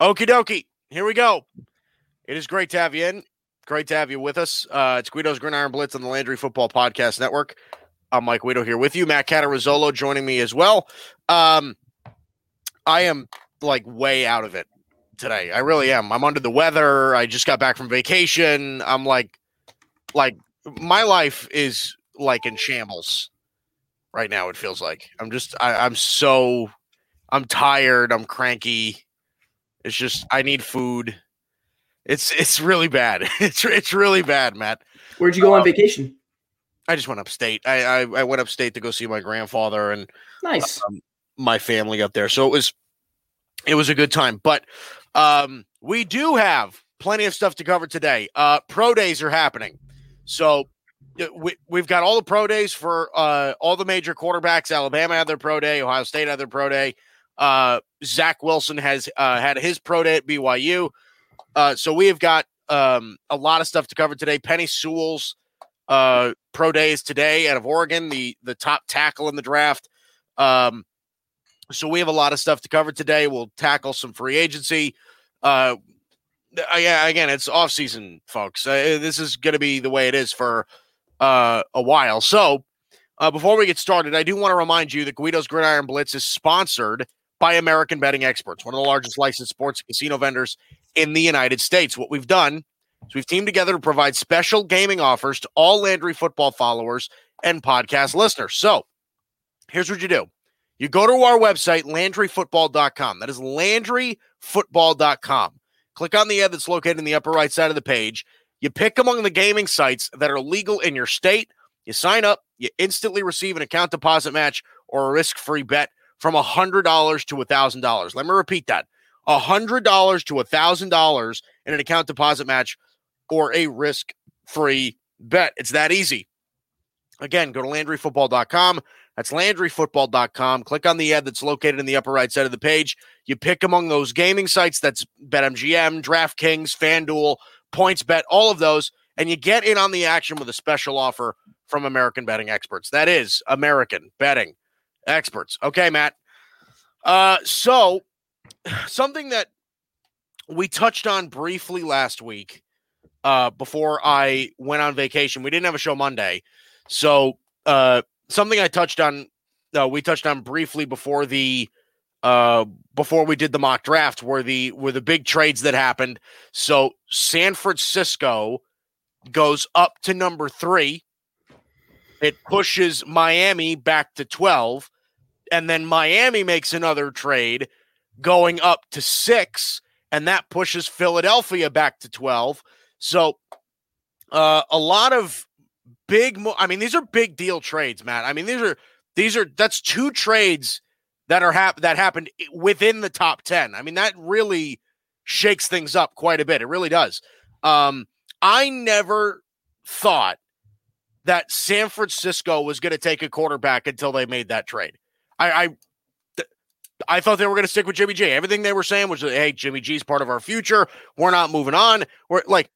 Okie dokie. Here we go. It is great to have you in. Great to have you with us. Uh, it's Guido's Gridiron Blitz on the Landry Football Podcast Network. I'm Mike Guido here with you. Matt Catarazzolo joining me as well. Um, I am like way out of it today. I really am. I'm under the weather. I just got back from vacation. I'm like, like my life is like in shambles right now. It feels like I'm just. I, I'm so. I'm tired. I'm cranky. It's just I need food. It's it's really bad. It's it's really bad, Matt. Where'd you go um, on vacation? I just went upstate. I, I, I went upstate to go see my grandfather and nice um, my family up there. So it was it was a good time. But um, we do have plenty of stuff to cover today. Uh, pro days are happening, so we, we've got all the pro days for uh, all the major quarterbacks. Alabama had their pro day. Ohio State had their pro day. Uh, Zach Wilson has uh, had his pro day at BYU. Uh, so we have got um, a lot of stuff to cover today. Penei Sewell's uh, pro day is today out of Oregon, the the top tackle in the draft. Um, so we have a lot of stuff to cover today. We'll tackle some free agency. Uh, again, it's off season, folks. Uh, this is going to be the way it is for uh, a while. So uh, before we get started, I do want to remind you that Guido's Gridiron Blitz is sponsored by American Betting Experts, one of the largest licensed sports casino vendors in the United States. What we've done is we've teamed together to provide special gaming offers to all Landry football followers and podcast listeners. So here's what you do. You go to our website, LandryFootball.com. That is LandryFootball.com. Click on the ad that's located in the upper right side of the page. You pick among the gaming sites that are legal in your state. You sign up. You instantly receive an account deposit match or a risk free bet from $100 to $1,000. Let me repeat that $100 to $1,000 in an account deposit match or a risk free bet. It's that easy. Again, go to LandryFootball.com. That's LandryFootball.com. Click on the ad that's located in the upper right side of the page. You pick among those gaming sites that's BetMGM, DraftKings, FanDuel, PointsBet, all of those, and you get in on the action with a special offer from American Betting Experts. That is American Betting experts. Okay, Matt. Uh, so something that we touched on briefly last week uh, before I went on vacation. We didn't have a show Monday, so uh, something I touched on. Uh, we touched on briefly before the uh, before we did the mock draft were the were the big trades that happened. So San Francisco goes up to number three. It pushes Miami back to 12 and then Miami makes another trade going up to six, and that pushes Philadelphia back to 12. So uh, a lot of big, mo- I mean, these are big deal trades, Matt. I mean, these are, these are, that's two trades that are hap- that happened within the top 10. I mean, that really shakes things up quite a bit. It really does. Um, I never thought that San Francisco was going to take a quarterback until they made that trade. I, I I thought they were going to stick with Jimmy G. Everything they were saying was, "Hey, Jimmy G's part of our future. We're not moving on." We're like,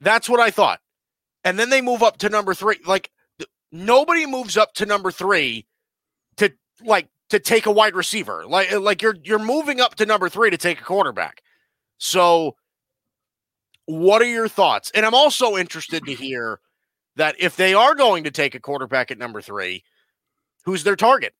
that's what I thought. And then they move up to number three. Like nobody moves up to number three to like to take a wide receiver. Like uh, like you're you're moving up to number three to take a quarterback. So, what are your thoughts? And I'm also interested to hear that if they are going to take a quarterback at number three, who's their target?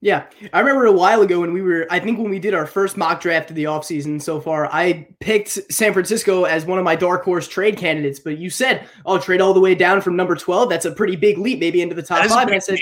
Yeah, I remember a while ago when we were, I think when we did our first mock draft of the offseason so far, I picked San Francisco as one of my dark horse trade candidates. But you said, oh, trade all the way down from number 12. That's a pretty big leap, maybe into the top five. And I said,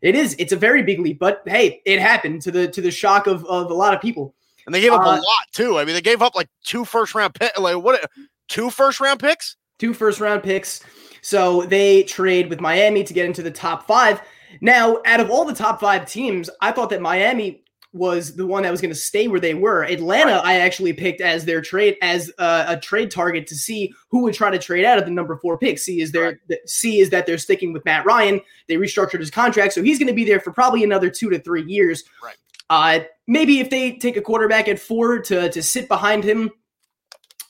it is. It's a very big leap. But hey, it happened to the to the shock of, of a lot of people. And they gave up uh, a lot too. I mean, they gave up like two first round pick, like what two first round picks? Two first round picks. So they trade with Miami to get into the top five. Now, out of all the top five teams, I thought that Miami was the one that was going to stay where they were. Atlanta, right. I actually picked as their trade as uh, a trade target to see who would try to trade out of the number four pick. See is there right. C is that they're sticking with Matt Ryan. They restructured his contract, so he's going to be there for probably another two to three years. Right. Uh, maybe if they take a quarterback at four to to sit behind him,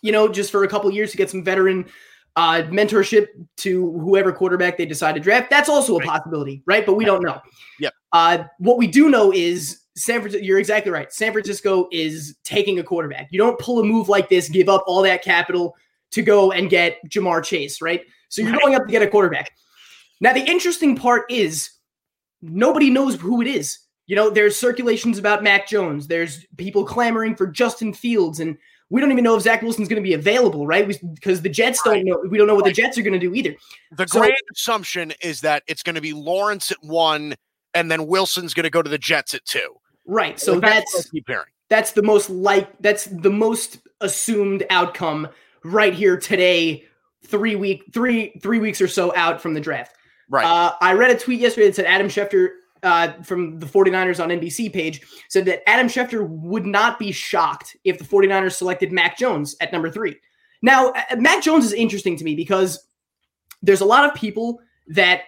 you know, just for a couple years to get some veteran uh, mentorship to whoever quarterback they decide to draft. That's also a possibility, right? But we don't know. Yep. Uh, what we do know is San Francisco, you're exactly right. San Francisco is taking a quarterback. You don't pull a move like this, give up all that capital to go and get Ja'Marr Chase, right? So you're Right. going up to get a quarterback. Now, the interesting part is nobody knows who it is. You know, there's circulations about Mac Jones. There's people clamoring for Justin Fields, and we don't even know if Zach Wilson's going to be available, right? Because the Jets don't know. We don't know what the Jets are going to do either. The So- grand assumption is that it's going to be Lawrence at one, and then Wilson's going to go to the Jets at two. Right. So what I that's keep that's the most like that's the most assumed outcome right here today. Three week three three weeks or so out from the draft. Right. Uh, I read a tweet yesterday that said Adam Schefter uh, from the 49ers on NBC page said that Adam Schefter would not be shocked if the 49ers selected Mac Jones at number three. Now, uh, Mac Jones is interesting to me because there's a lot of people that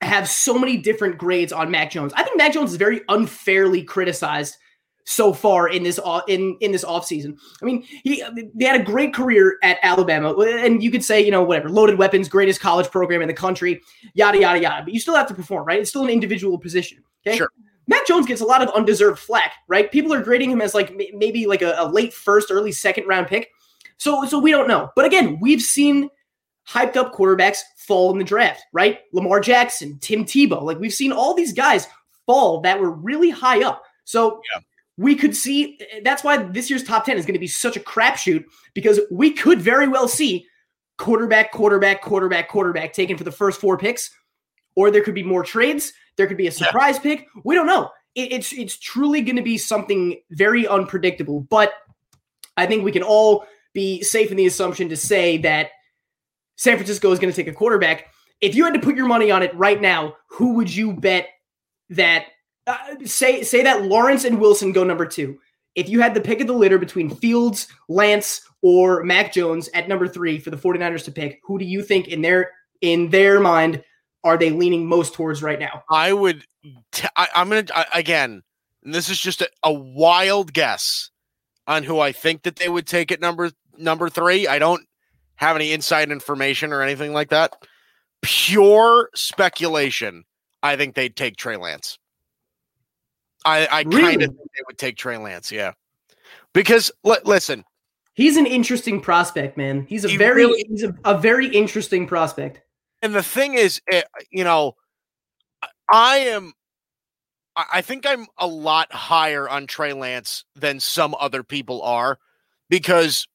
have so many different grades on Mac Jones. I think Mac Jones is very unfairly criticized so far in this o- in in this offseason. I mean, he they had a great career at Alabama and you could say, you know, whatever, loaded weapons, greatest college program in the country, yada yada yada, but you still have to perform, right? It's still an individual position, okay? Sure. Mac Jones gets a lot of undeserved flack, right? People are grading him as like maybe like a, a late first, early second round pick. So so we don't know. But again, we've seen hyped up quarterbacks fall in the draft, right? Lamar Jackson, Tim Tebow. Like we've seen all these guys fall that were really high up. So Yeah. We could see that's why this year's top 10 is going to be such a crapshoot because we could very well see quarterback, quarterback, quarterback, quarterback taken for the first four picks, or there could be more trades. There could be a surprise pick. We don't know. It- it's it's truly going to be something very unpredictable. But I think we can all be safe in the assumption to say that San Francisco is going to take a quarterback. If you had to put your money on it right now, who would you bet that uh, say say that Lawrence and Wilson go number 2? If you had the pick of the litter between Fields, Lance, or Mac Jones at number 3 for the 49ers to pick, who do you think in their in their mind are they leaning most towards right now? I would. T- I, I'm gonna I, again. This is just a, a wild guess on who I think that they would take at number number three. I don't have any inside information or anything like that. Pure speculation. I think they'd take Trey Lance. I, I kind of think they would take Trey Lance, yeah. Because li- listen, He's an interesting prospect, man. He's a He very really- he's a, a very interesting prospect. and the thing is, eh, you know, I- am. I think I'm a lot higher on Trey Lance than some other people are because,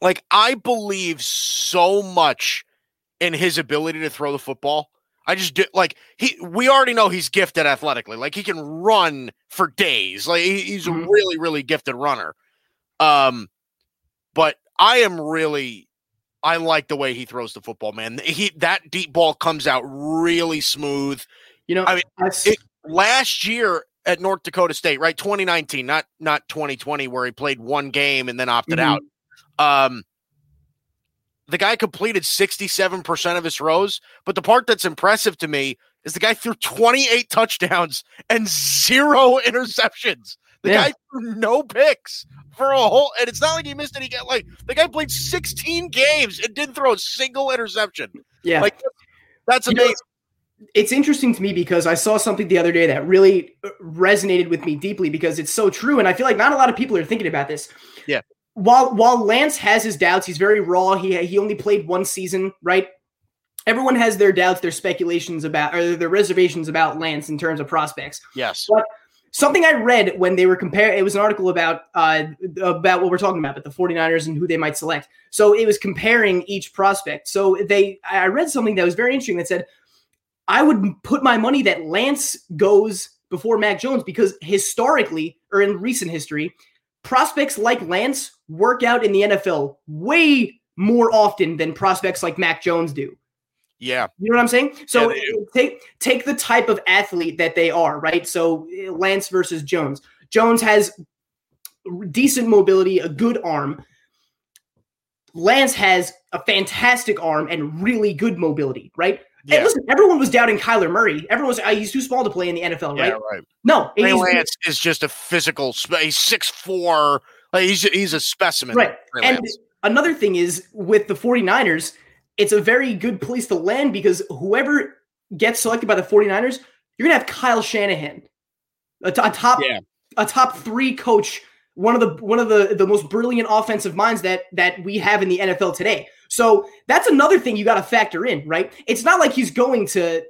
like, I believe so much in his ability to throw the football. I just do like he. We already know he's gifted athletically. Like he can run for days. Like he- he's Mhm. a really, really gifted runner. Um, but I am really I like the way he throws the football, man. He that deep ball comes out really smooth. You know, I mean, it- Last year at North Dakota State, right? 2019, not not 2020 where he played one game and then opted Mhm. out. Um the guy completed 67% of his throws, but the part that's impressive to me is the guy threw 28 touchdowns and zero interceptions. The Yeah. guy threw no picks for a whole and it's not like he missed any like the guy played 16 games and didn't throw a single interception. yeah. Like that's You know, amazing. it's interesting to me because I saw something the other day that really uh, resonated with me deeply because it's so true, and I feel like not a lot of people are thinking about this. Yeah. While while Lance has his doubts, he's very raw. He he only played one season, right? Everyone has their doubts, their speculations about, or their reservations about Lance in terms of prospects. yes. But Something I read when they were comparing, it was an article about uh, about what we're talking about, but the 49ers and who they might select. So it was comparing each prospect. So they, I read something that was very interesting that said, I would put my money that Lance goes before Mac Jones because historically, or in recent history, prospects like Lance work out in the NFL way more often than prospects like Mac Jones do. Yeah. You know what I'm saying? So Yeah, take take the type of athlete that they are, right? So uh, Lance versus Jones. Jones has decent mobility, a good arm. Lance has a fantastic arm and really good mobility, right? Yeah. And listen, everyone was doubting Kyler Murray. Everyone was, "Ah, he's too small to play in the NFL, Yeah, right? right. No, Trey Lance is just a physical. He's six four. Like he's he's a specimen. Right. And another thing is with the 49ers, it's a very good place to land because whoever gets selected by the 49ers, you're going to have Kyle Shanahan. a, t- a top Yeah. a top three coach, one of the one of the the most brilliant offensive minds that that we have in the NFL today. So that's another thing you got to factor in, right? It's not like he's going to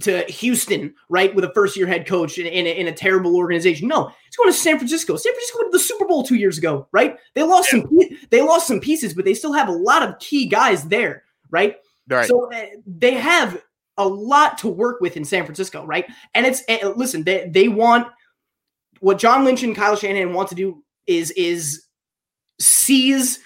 to Houston, right, with a first year head coach in, in, a, in a terrible organization. No, he's going to San Francisco. San Francisco went to the Super Bowl two years ago, right? They lost some they lost some pieces, but they still have a lot of key guys there, right? Right. So uh, they have a lot to work with in San Francisco, right? And it's uh, listen, they they want what John Lynch and Kyle Shanahan want to do is is seize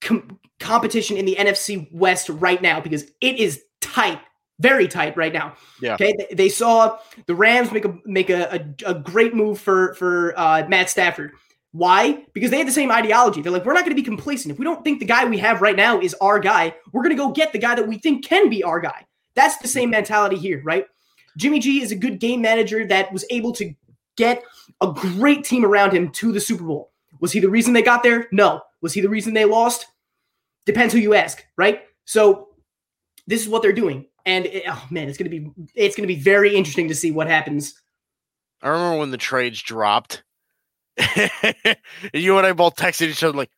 com- competition in the NFC West right now because it is tight, very tight right now. Yeah. Okay. They, they saw the Rams make a make a, a, a great move for for uh, Matt Stafford. Why? Because they had the same ideology. They're like, we're not going to be complacent. If we don't think the guy we have right now is our guy, we're going to go get the guy that we think can be our guy. That's the same mentality here, right? Jimmy G is a good game manager that was able to get a great team around him to the Super Bowl. Was he the reason they got there? No. Was he the reason they lost? Depends who you ask, right? So this is what they're doing, and it- oh man, it's gonna be it's gonna be very interesting to see what happens. I remember when the trades dropped. you and I both texted each other like,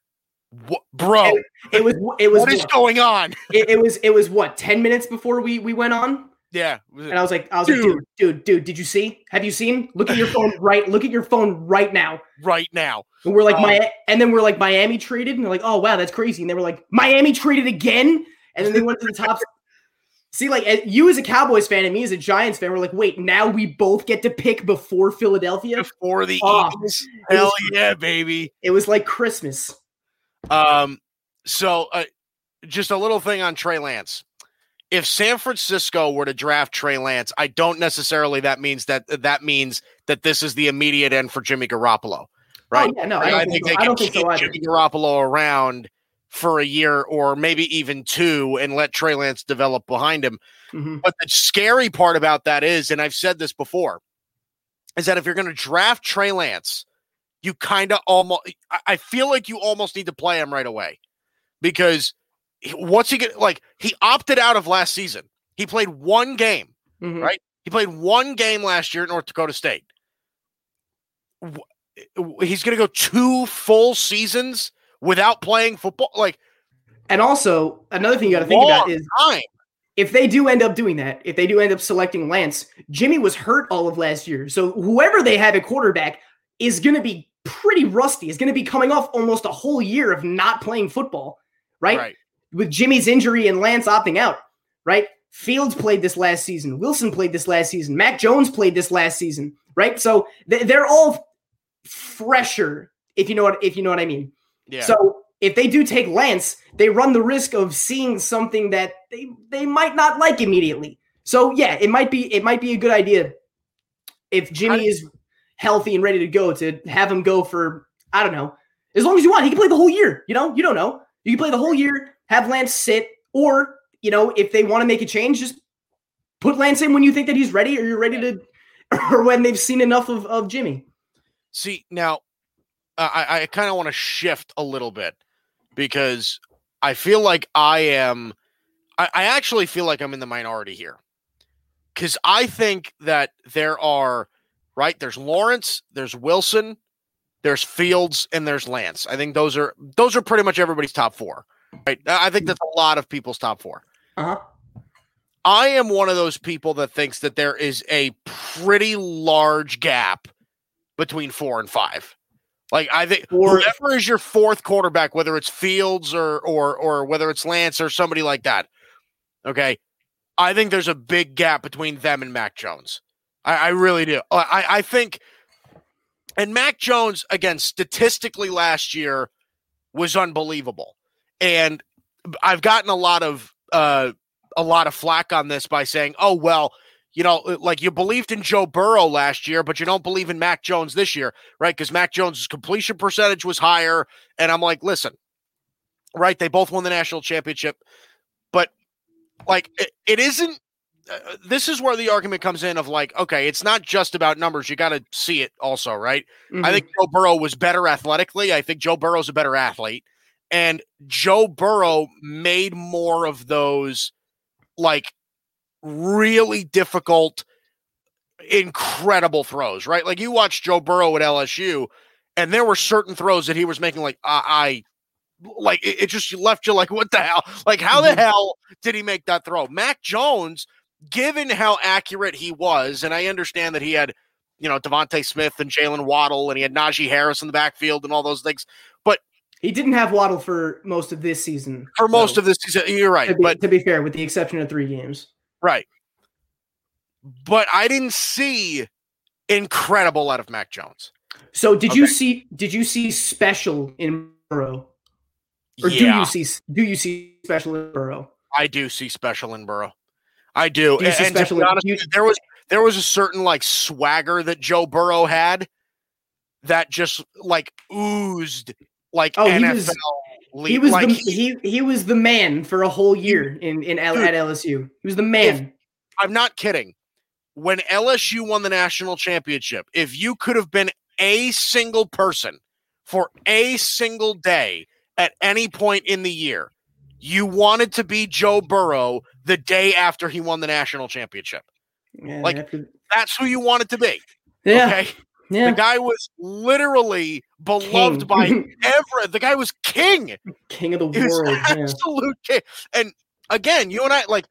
"What, bro? It was it was what is going on?" it, it was it was what ten minutes before we we went on, Yeah. and I was like I was like, dude, dude, dude, did you see? Have you seen? Look at your phone right. Look at your phone right now. right now. And we're like Um, my, and then we're like Miami traded, and they're like, oh wow, that's crazy. And they were like Miami traded again, and then they went to the top. See, like you as a Cowboys fan and me as a Giants fan, we're like, wait, now we both get to pick before Philadelphia. Before the Oh, Eagles. Hell was- yeah, baby. It was like Christmas. Um, so uh, just a little thing on Trey Lance. If San Francisco were to draft Trey Lance, I don't necessarily that means that that means that this is the immediate end for Jimmy Garoppolo, right? Oh, yeah, no, I I think think so. they I can keep so. Jimmy Garoppolo around for a year or maybe even two and let Trey Lance develop behind him. Mhm. But the scary part about that is, and I've said this before, is that if you're going to draft Trey Lance, you kind of almost, I- feel like you almost need to play him right away because what's he get? Like, he opted out of last season. He played one game. Mhm. Right. He played one game last year at North Dakota State. He's going to go two full seasons without playing football. Like, And also another thing you got to think about is time. if they do end up doing that, if they do end up selecting Lance, Jimmy was hurt all of last year. So whoever they have at quarterback is going to be pretty rusty. Is going to be coming off almost a whole year of not playing football, right? right. With Jimmy's injury and Lance opting out, right? Fields played this last season. Wilson played this last season. Mac Jones played this last season, right? So th- they're all fresher, if you know what if you know what I mean. Yeah. So if they do take Lance, they run the risk of seeing something that they they might not like immediately. So yeah, it might be it might be a good idea if Jimmy is healthy and ready to go to have him go for I don't know as long as you want. He can play the whole year. You know, you don't know. You can play the whole year, have Lance sit, or you know, if they want to make a change, just put Lance in when you think that he's ready, or you're ready to, or when they've seen enough of, of Jimmy. See now, I I kind of want to shift a little bit because I feel like I am. I, I actually feel like I'm in the minority here because I think that there are right. There's Lawrence, there's Wilson, there's Fields, and there's Lance. I think those are those are pretty much everybody's top four. Right. I think that's a lot of people's top four. Uh huh. I am one of those people that thinks that there is a pretty large gap between four and five. Like I think Or- whoever is your fourth quarterback, whether it's Fields or or or whether it's Lance or somebody like that, okay. I think there's a big gap between them and Mac Jones. I, I really do. I, I think, and Mac Jones again statistically last year was unbelievable, and I've gotten a lot of uh, a lot of flack on this by saying, "Oh well, you know, like you believed in Joe Burrow last year, but you don't believe in Mac Jones this year, right? Because Mac Jones' completion percentage was higher." And I'm like, "Listen, right? They both won the national championship, but like it, it isn't." Uh, this is where the argument comes in of like, okay, it's not just about numbers. You got to see it also, right? Mm-hmm. I think Joe Burrow was better athletically. I think Joe Burrow's a better athlete. And Joe Burrow made more of those like really difficult incredible throws, right? Like you watch Joe Burrow at LSU, and there were certain throws that he was making, like I, I like it, it, just left you like, what the hell? Like, how the mm-hmm. hell did he make that throw? Mac Jones, given how accurate he was, and I understand that he had, you know, DeVonta Smith and Jaylen Waddle, and he had Najee Harris in the backfield and all those things, but he didn't have Waddle for most of this season. For most of this season, you're right. To be, but to be fair, with the exception of three games, right. But I didn't see incredible out of Mac Jones. So did okay. you see? Did you see special in Burrow? Or yeah. do you see? Do you see special in Burrow? I do see special in Burrow. I do. do and, to honest, you, there was there was a certain like swagger that Joe Burrow had that just like oozed like oh, NFL. He was, he was like, the he he was the man for a whole year in in L, at LSU. He was the man. If, I'm not kidding. When LSU won the national championship, if you could have been a single person for a single day at any point in the year, you wanted to be Joe Burrow the day after he won the national championship. Yeah, like that's who you wanted to be. Yeah. Okay. Yeah. The guy was literally beloved king. by everyone. The guy was king. King of the world. Absolute yeah. king. And again, you and I like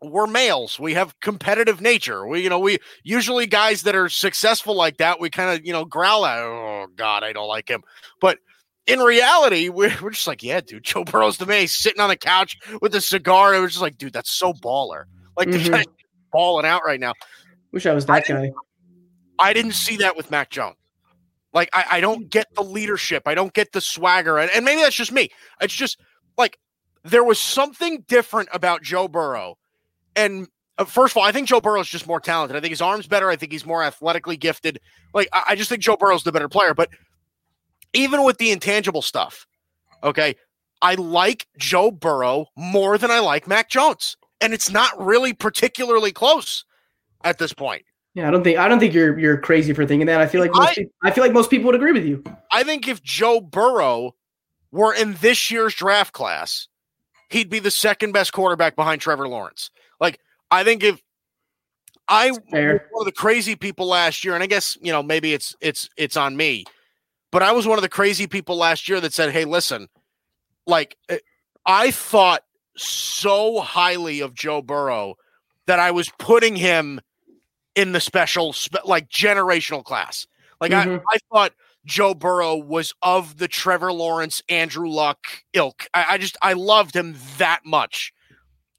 we're males. We have competitive nature. We, you know, we usually guys that are successful like that, we kind of, you know, growl at, oh God, I don't like him. But in reality, we're, we're just like, yeah, dude, Joe Burrow's the man. He's sitting on the couch with a cigar. It was just like, dude, that's so baller. Like mm-hmm. the guy's balling out right now. Wish I was that I guy. I didn't see that with Mac Jones. Like, I, I don't get the leadership. I don't get the swagger. And, and maybe that's just me. It's just like there was something different about Joe Burrow. And uh, first of all, I think Joe Burrow is just more talented. I think his arm's better. I think he's more athletically gifted. Like, I, I just think Joe Burrow's the better player. But even with the intangible stuff, okay, I like Joe Burrow more than I like Mac Jones. And it's not really particularly close at this point. Yeah, I don't think I don't think you're you're crazy for thinking that. I feel like most I, people, I feel like most people would agree with you. I think if Joe Burrow were in this year's draft class, he'd be the second best quarterback behind Trevor Lawrence. Like I think if I was one of the crazy people last year, and I guess you know maybe it's it's it's on me, but I was one of the crazy people last year that said, "Hey, listen, like eh, I thought so highly of Joe Burrow that I was putting him." In the special, like generational class. Like mm-hmm. I, I thought Joe Burrow was of the Trevor Lawrence, Andrew Luck ilk. I, I just I loved him that much.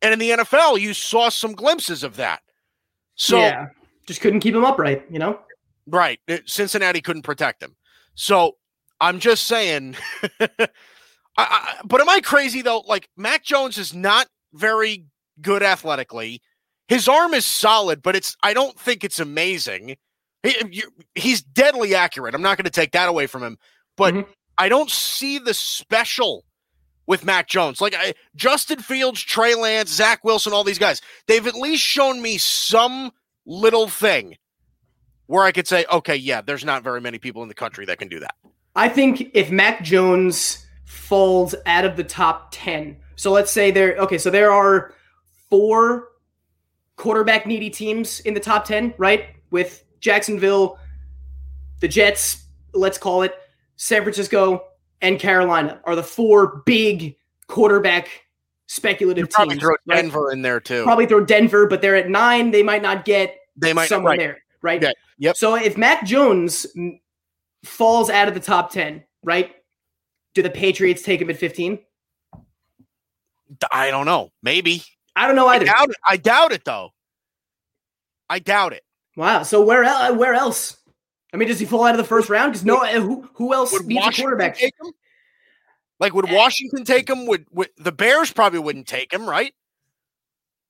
And in the NFL, you saw some glimpses of that. So yeah, just couldn't keep him upright, you know? Right. Cincinnati couldn't protect him. So I'm just saying. I, I, but am I crazy though? Like Mac Jones is not very good athletically. His arm is solid, but it's I don't think it's amazing. He, he's deadly accurate. I'm not going to take that away from him, but mm-hmm. I don't see the special with Mac Jones. Like I, Justin Fields, Trey Lance, Zach Wilson, all these guys. They've at least shown me some little thing where I could say, okay, yeah, there's not very many people in the country that can do that. I think if Mac Jones falls out of the top 10, so let's say there, okay, so there are four quarterback needy teams in the top 10, right? With Jacksonville, the Jets, let's call it, San Francisco, and Carolina are the four big quarterback speculative you probably teams. Throw Denver in there too. Probably throw Denver, but they're at nine. They might not get they might someone right. there, right? Yeah. Yep. So if Mac Jones falls out of the top ten, right? Do the Patriots take him at fifteen? I don't know. Maybe. I don't know either. I doubt it, I doubt it though. I doubt it. Wow. So where else? Where else? I mean, does he fall out of the first round? Because no, who who else would needs Washington a quarterback? Take him? Like, would eh. Washington take him? Would, would the Bears probably wouldn't take him, right?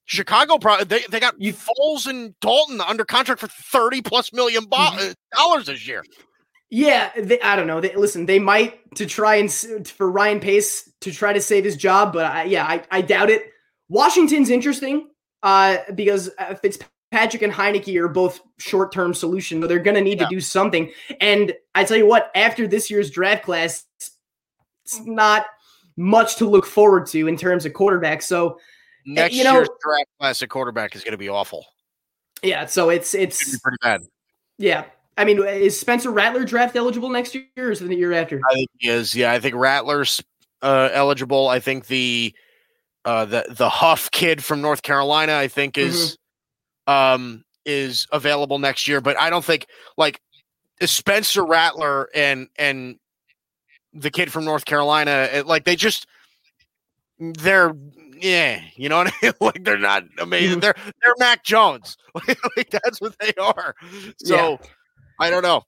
Chicago probably they, they got you Foles and Dalton under contract for thirty plus million mm-hmm. dollars this year. Yeah, they, I don't know. They, listen, they might to try and for Ryan Pace to try to save his job, but I, yeah, I, I doubt it. Washington's interesting uh, because uh, Fitzpatrick and Heinicke are both short term solution, but they're going to need yeah. to do something. And I tell you what, after this year's draft class, it's not much to look forward to in terms of quarterback. So next you know, year's draft class at quarterback is going to be awful. Yeah, so it's it's pretty bad. yeah. I mean, is Spencer Rattler draft eligible next year or is it the year after? I think he is. Yeah, I think Rattler's uh, eligible. I think the uh, the the Huff kid from North Carolina, I think is um is available next year. But I don't think like Spencer Rattler and and the kid from North Carolina, it, like they just they're yeah, you know what I mean? like they're not amazing. Mhm. They're they're Mac Jones. like that's what they are. So Yeah. I don't know.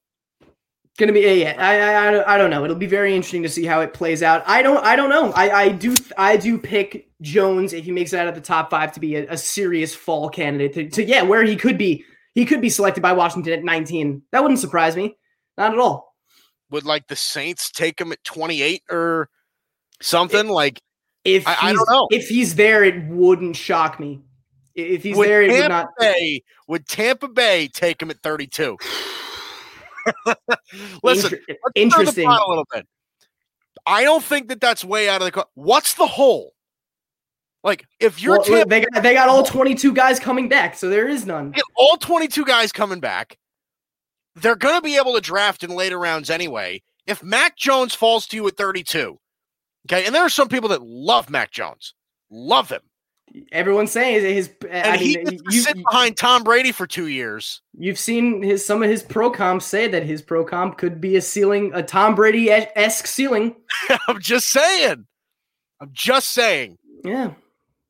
Gonna be yeah. I, I I don't- I don't know. It'll be very interesting to see how it plays out. I don't I don't know. I I do I do pick Jones if he makes it out of the top five to be a, a serious fall candidate to, to yeah where he could be he could be selected by Washington at 19. That wouldn't surprise me, not at all. Would like the Saints take him at 28 or something? like If I- I he's- don't know. if he's there, it wouldn't shock me. If he's would there, it would Tampa not. Bay would Tampa Bay take him at 32? Listen, Inter- let's stir the interesting. a little bit. I don't think that that's way out of the. co- What's the hole? Like, if you're Well, Tampa, they got they got all 22 guys coming back, so there is none. all 22 guys coming back, they're going to be able to draft in later rounds anyway. If Mac Jones falls to you at 32, okay, and there are some people that love Mac Jones, love him, Everyone's saying his. and I he mean, to you, sit behind Tom Brady for two years. you've seen his some of his pro comps say that his pro comp could be a ceiling, a Tom Brady esque ceiling. I'm just saying. I'm just saying. Yeah,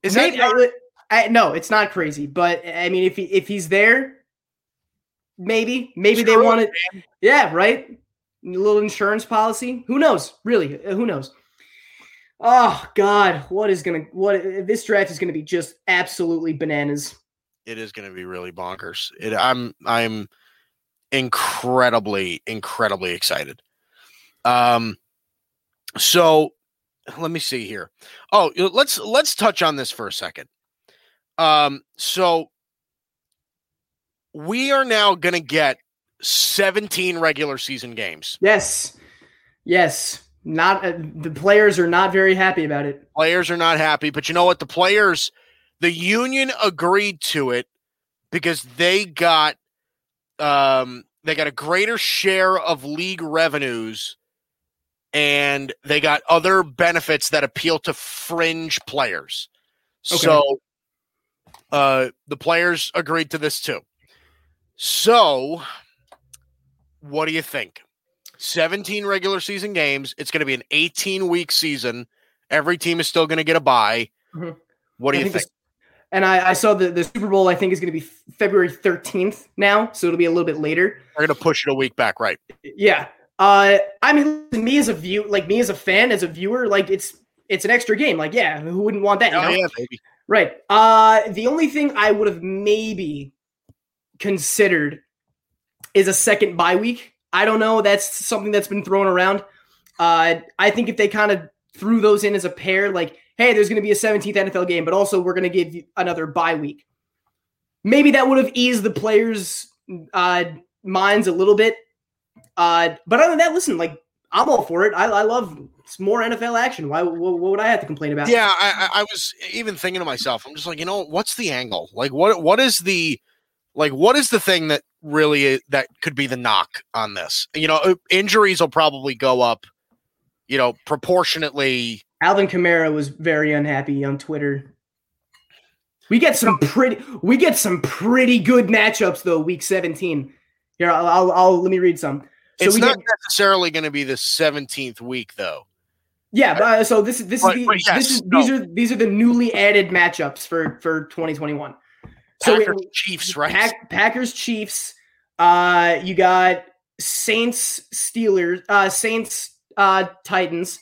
Is Maybe- that I, I, no, it's not crazy, but I mean, if he if he's there, maybe maybe they Screw it, want it. Yeah, right. A little insurance policy. Who knows? Really, who knows? Oh God, what is gonna what this draft is gonna be just absolutely bananas. it is going to be really bonkers. It, I'm I'm incredibly incredibly excited. Um, so let me see here. Oh, let's let's touch on this for a second. Um, so we are now going to get 17 regular season games. Yes, yes. Not uh, the players are not very happy about it. Players are not happy, but you know what? The players, the union agreed to it because they got um they got a greater share of league revenues and they got other benefits that appeal to fringe players. Okay. So uh the players agreed to this too. So what do you think? 17 regular season games. It's going to be an 18 week season. Every team is still going to get a bye. Mhm. What do I you think think? and I, I saw the, the Super Bowl. I think is going to be February thirteenth now, so it'll be a little bit later. They're going to push it a week back, right? Yeah. Uh, I mean, me as a view, like me as a fan, as a viewer, like it's it's an extra game. Like, yeah, who wouldn't want that? You Oh, know? yeah, baby. Right. Uh, the only thing I would have maybe considered is a second bye week. I don't know. That's something that's been thrown around. Uh, I think if they kind of threw those in as a pair, like, hey, there's going to be a 17th NFL game, but also we're going to give you another bye week. Maybe that would have eased the players' uh, minds a little bit. Uh, but other than that, listen, like, I'm all for it. I, I love more NFL action. Why? What, what would I have to complain about? Yeah, I I was even thinking to myself, I'm just like, you know, what's the angle? Like, what what is the like what is the thing that really that could be the knock on this? You know, injuries will probably go up, you know, proportionately. Alvin Kamara was very unhappy on Twitter. We get some pretty we get some pretty good matchups though week 17. Here I'll I'll, I'll let me read some. So it's not get necessarily going to be the 17th week though. yeah, but, uh, so this is this But- is the, yes, this is no. these are these are the newly added matchups for for 2021. So Packers, it- Chiefs, right? Pack, Packers Chiefs uh you got Saints Steelers uh Saints uh Titans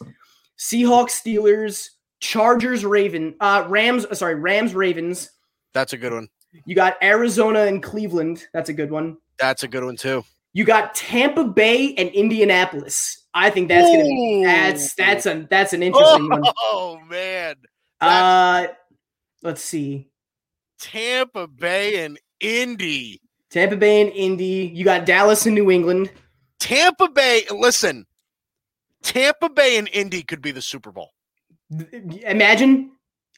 Seahawks Steelers Chargers Raven uh Rams uh, sorry Rams Ravens That's a good one. You got Arizona and Cleveland. That's a good one. That's a good one too. You got Tampa Bay and Indianapolis. I think that's gonna be that's that's a that's an interesting one. Oh man, Uh let's see. Tampa Bay and Indy. Tampa Bay and Indy. You got Dallas and New England. Tampa Bay. Listen, Tampa Bay and Indy could be the Super Bowl. Imagine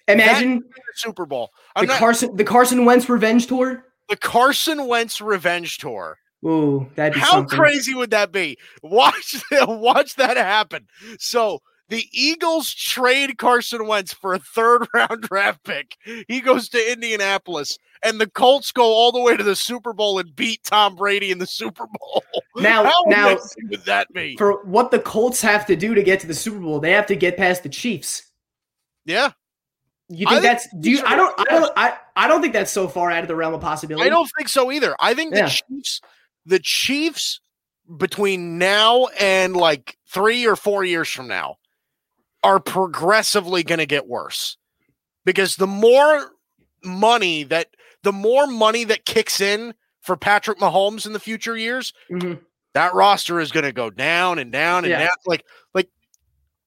imagine The Super Bowl. the I'm not, Carson the Carson Wentz revenge tour. the Carson Wentz revenge tour. Ooh, that'd How something. crazy would that be? Watch watch that happen. So the Eagles trade Carson Wentz for a third round draft pick. He goes to Indianapolis, and the Colts go all the way to the Super Bowl and beat Tom Brady in the Super Bowl. Now- How now- would that be? For what the Colts have to do to get to the Super Bowl, they have to get past the Chiefs. Yeah, You think think that's do you I don't I don't I, I don't think that's so far out of the realm of possibility. I don't think so either. I think Yeah. the Chiefs, the Chiefs, between now and like three or four years from now, are progressively going to get worse because the more money that the more money that kicks in for Patrick Mahomes in the future years, Mhm. that roster is going to go down and down and Yeah. down. Like, like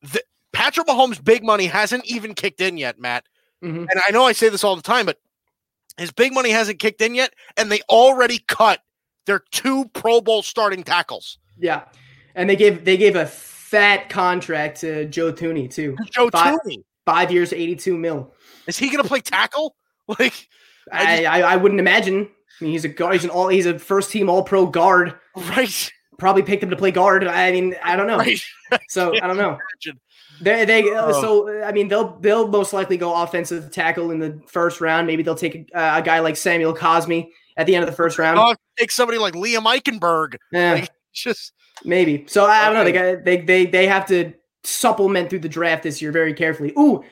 the, Patrick Mahomes' big money hasn't even kicked in yet, Matt. Mhm. And I know I say this all the time, but his big money hasn't kicked in yet, and they already cut their two Pro Bowl starting tackles. Yeah. And they gave they gave a fat contract to Joe Thuney too. Joe Five- Thuney. Five years, eighty-two mil. Is he going to play tackle? Like, I I, I, I wouldn't imagine. I mean, he's a guard. He's an all. He's a first team All Pro guard. right, Probably picked him to play guard. I mean, I don't know. right. So I don't know. Imagine. They, they uh, Oh. so I mean they'll they'll most likely go offensive tackle in the first round. Maybe they'll take a, uh, a guy like Samuel Cosmi at the end of the first round. Oh, take somebody like Liam Eichenberg. Yeah, like- Just maybe. So I don't know. They got they they they have to supplement through the draft this year very carefully. Ooh,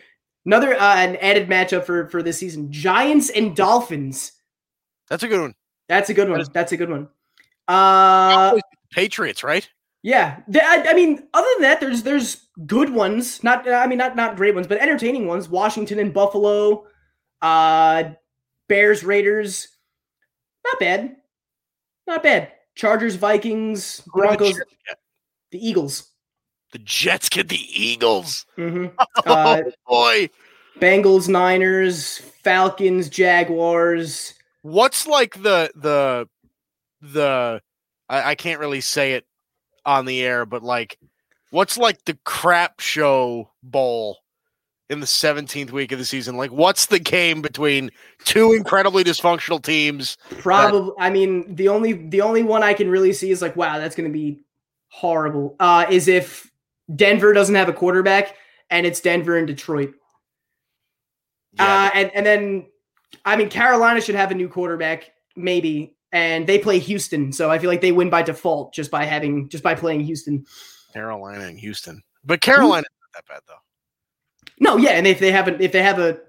another uh, an added matchup for for this season: Giants and Dolphins. that's a good one. That's a good one. That is- a good one. Uh, Patriots, right? Yeah, I, I mean, other than that, there's there's good ones. Not, I mean, not not great ones, but entertaining ones. Washington and Buffalo, uh, Bears, Raiders, not bad, not bad. Chargers, Vikings, Broncos, the Eagles, The Jets get the Eagles. hmm Oh Uh, boy, Bengals, Niners, Falcons, Jaguars. what's like the the the I, I can't really say it on the air, but like what's like the crap show bowl in the 17th week of the season? Like what's the game between two incredibly dysfunctional teams? Probably, I mean, the only the only one I can really see is like, wow, that's going to be horrible. Uh, is if Denver doesn't have a quarterback and it's Denver and Detroit. Uh, and and then, I mean, Carolina should have a new quarterback, maybe, and they play Houston, so I feel like they win by default just by having just by playing Houston. Carolina and Houston. But Carolina not that bad though. No, yeah, and if they have a if they have a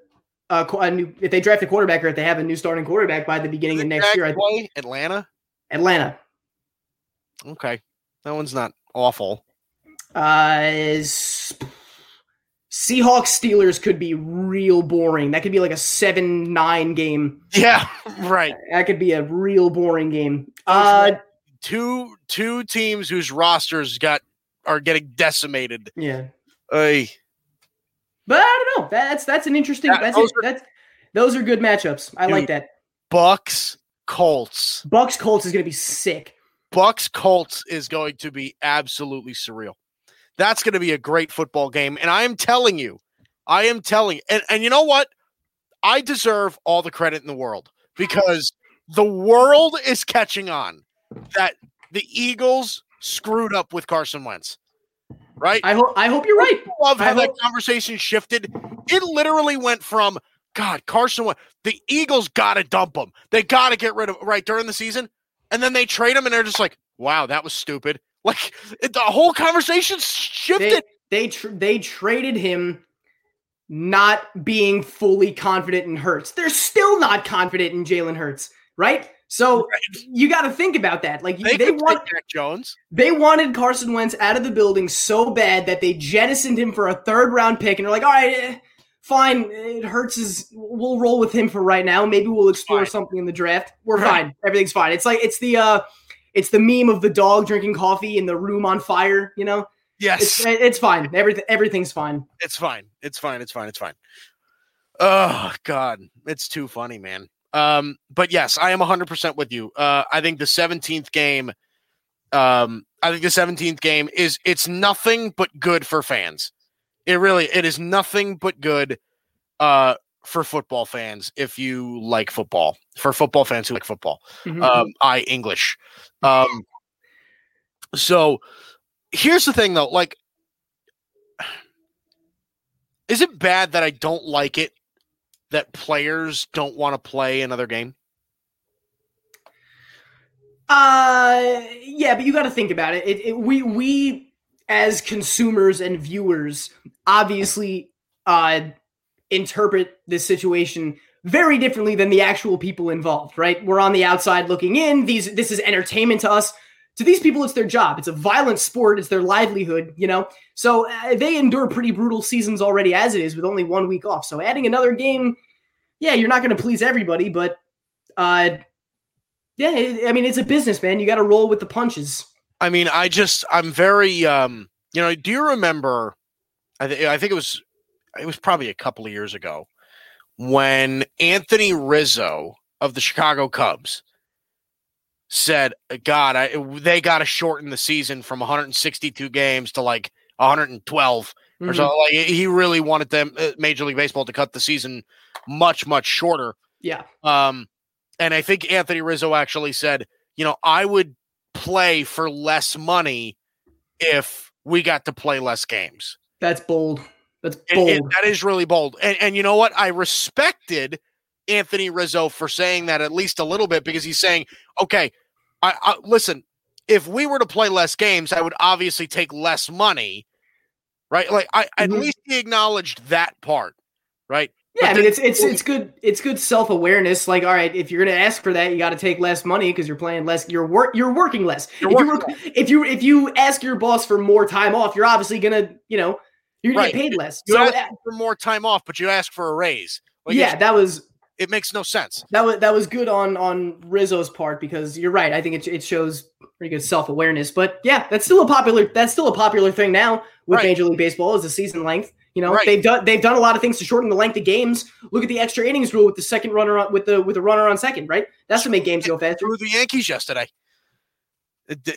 a, a new if they draft a quarterback or if they have a new starting quarterback by the beginning of next year, I, play Atlanta? Atlanta Okay. That one's not awful. uh, is Seahawks Steelers could be real boring. That could be like a seven nine game. Yeah, right. That could be a real boring game. Uh, Two two teams whose rosters got are getting decimated. yeah. Ay. But I don't know. That's that's an interesting. Yeah, that's those it. that's those are good matchups. I like that. Bucks Colts. Bucks Colts is going to be sick. Bucks Colts is going to be absolutely surreal. That's going to be a great football game. And I am telling you, I am telling and, and you know what? I deserve all the credit in the world because the world is catching on that the Eagles screwed up with Carson Wentz. Right? I hope I hope you're right. I love how I that hope- conversation shifted. It literally went from God, Carson Wentz, the Eagles got to dump him. They got to get rid of right during the season, and then they trade him, and they're just like, "Wow, that was stupid." Like it, the whole conversation shifted. They they tr- they traded him not being fully confident in Hurts. They're still not confident in Jalen Hurts, right? So you got to think about that. Like they they, want Jack Jones. they wanted Carson Wentz out of the building so bad that they jettisoned him for a third round pick, and they're like, all right. eh, Fine, it hurts. Is we'll roll with him for right now. Maybe we'll explore Fine. something in the draft. We're Right. fine. Everything's fine. It's like it's the uh, it's the meme of the dog drinking coffee in the room on fire. You know, Yes, it's it's fine. Everything everything's fine. it's fine. It's fine. It's fine. It's fine. Oh God, it's too funny, man. Um, but yes, I am 100% with you. Uh, I think the 17th game, um, I think the 17th game is it's nothing but good for fans. It really it is nothing but good uh for football fans if you like football. For football fans who like football, Mhm. um, I English. Um, so here's the thing, though. Like, is it bad that I don't like it that players don't want to play another game? Uh, yeah, but you got to think about it. It, it. We we as consumers and viewers obviously uh interpret this situation very differently than the actual people involved. Right? We're on the outside looking in. These this is entertainment to us. To these people, it's their job. It's a violent sport. It's their livelihood. You know, so uh, they endure pretty brutal seasons already as it is, with only one week off. So adding another game, yeah, you're not going to please everybody, but uh yeah, it- I mean it's a business, man. You got to roll with the punches. I mean, I just I'm very um you know, do you remember I think I think it was it was probably a couple of years ago when Anthony Rizzo of the Chicago Cubs said, "God, I, they got to shorten the season from 162 games to like 112 or Mhm. so." Like he really wanted them uh, Major League Baseball to cut the season much much shorter. Yeah, Um, and I think Anthony Rizzo actually said, you know, I would play for less money if we got to play less games. that's bold. That's bold. that is really bold. And, and you know what? I respected Anthony Rizzo for saying that at least a little bit because he's saying, okay, I, I listen. If we were to play less games, I would obviously take less money, right? Like I at Mhm. least he acknowledged that part, right? yeah, I mean it's it's it's good. It's good self awareness. Like, all right, if you're gonna ask for that, you got to take less money because you're playing less. You're work. You're working less. You're if you working work, if you if you ask your boss for more time off, you're obviously gonna you know you're gonna Right. get paid less. You So ask uh, for more time off, but you ask for a raise. Like, yeah, that was it makes no sense. that was that was good on on Rizzo's part because you're right. I think it it shows pretty good self awareness. But yeah, that's still a popular that's still a popular thing now with Right. Major League Baseball is the season length. You know, Right. they've done they've done a lot of things to shorten the length of games. Look at the extra innings rule with the second runner on with the with the runner on second, right? That's to make games go faster. Through the Yankees yesterday.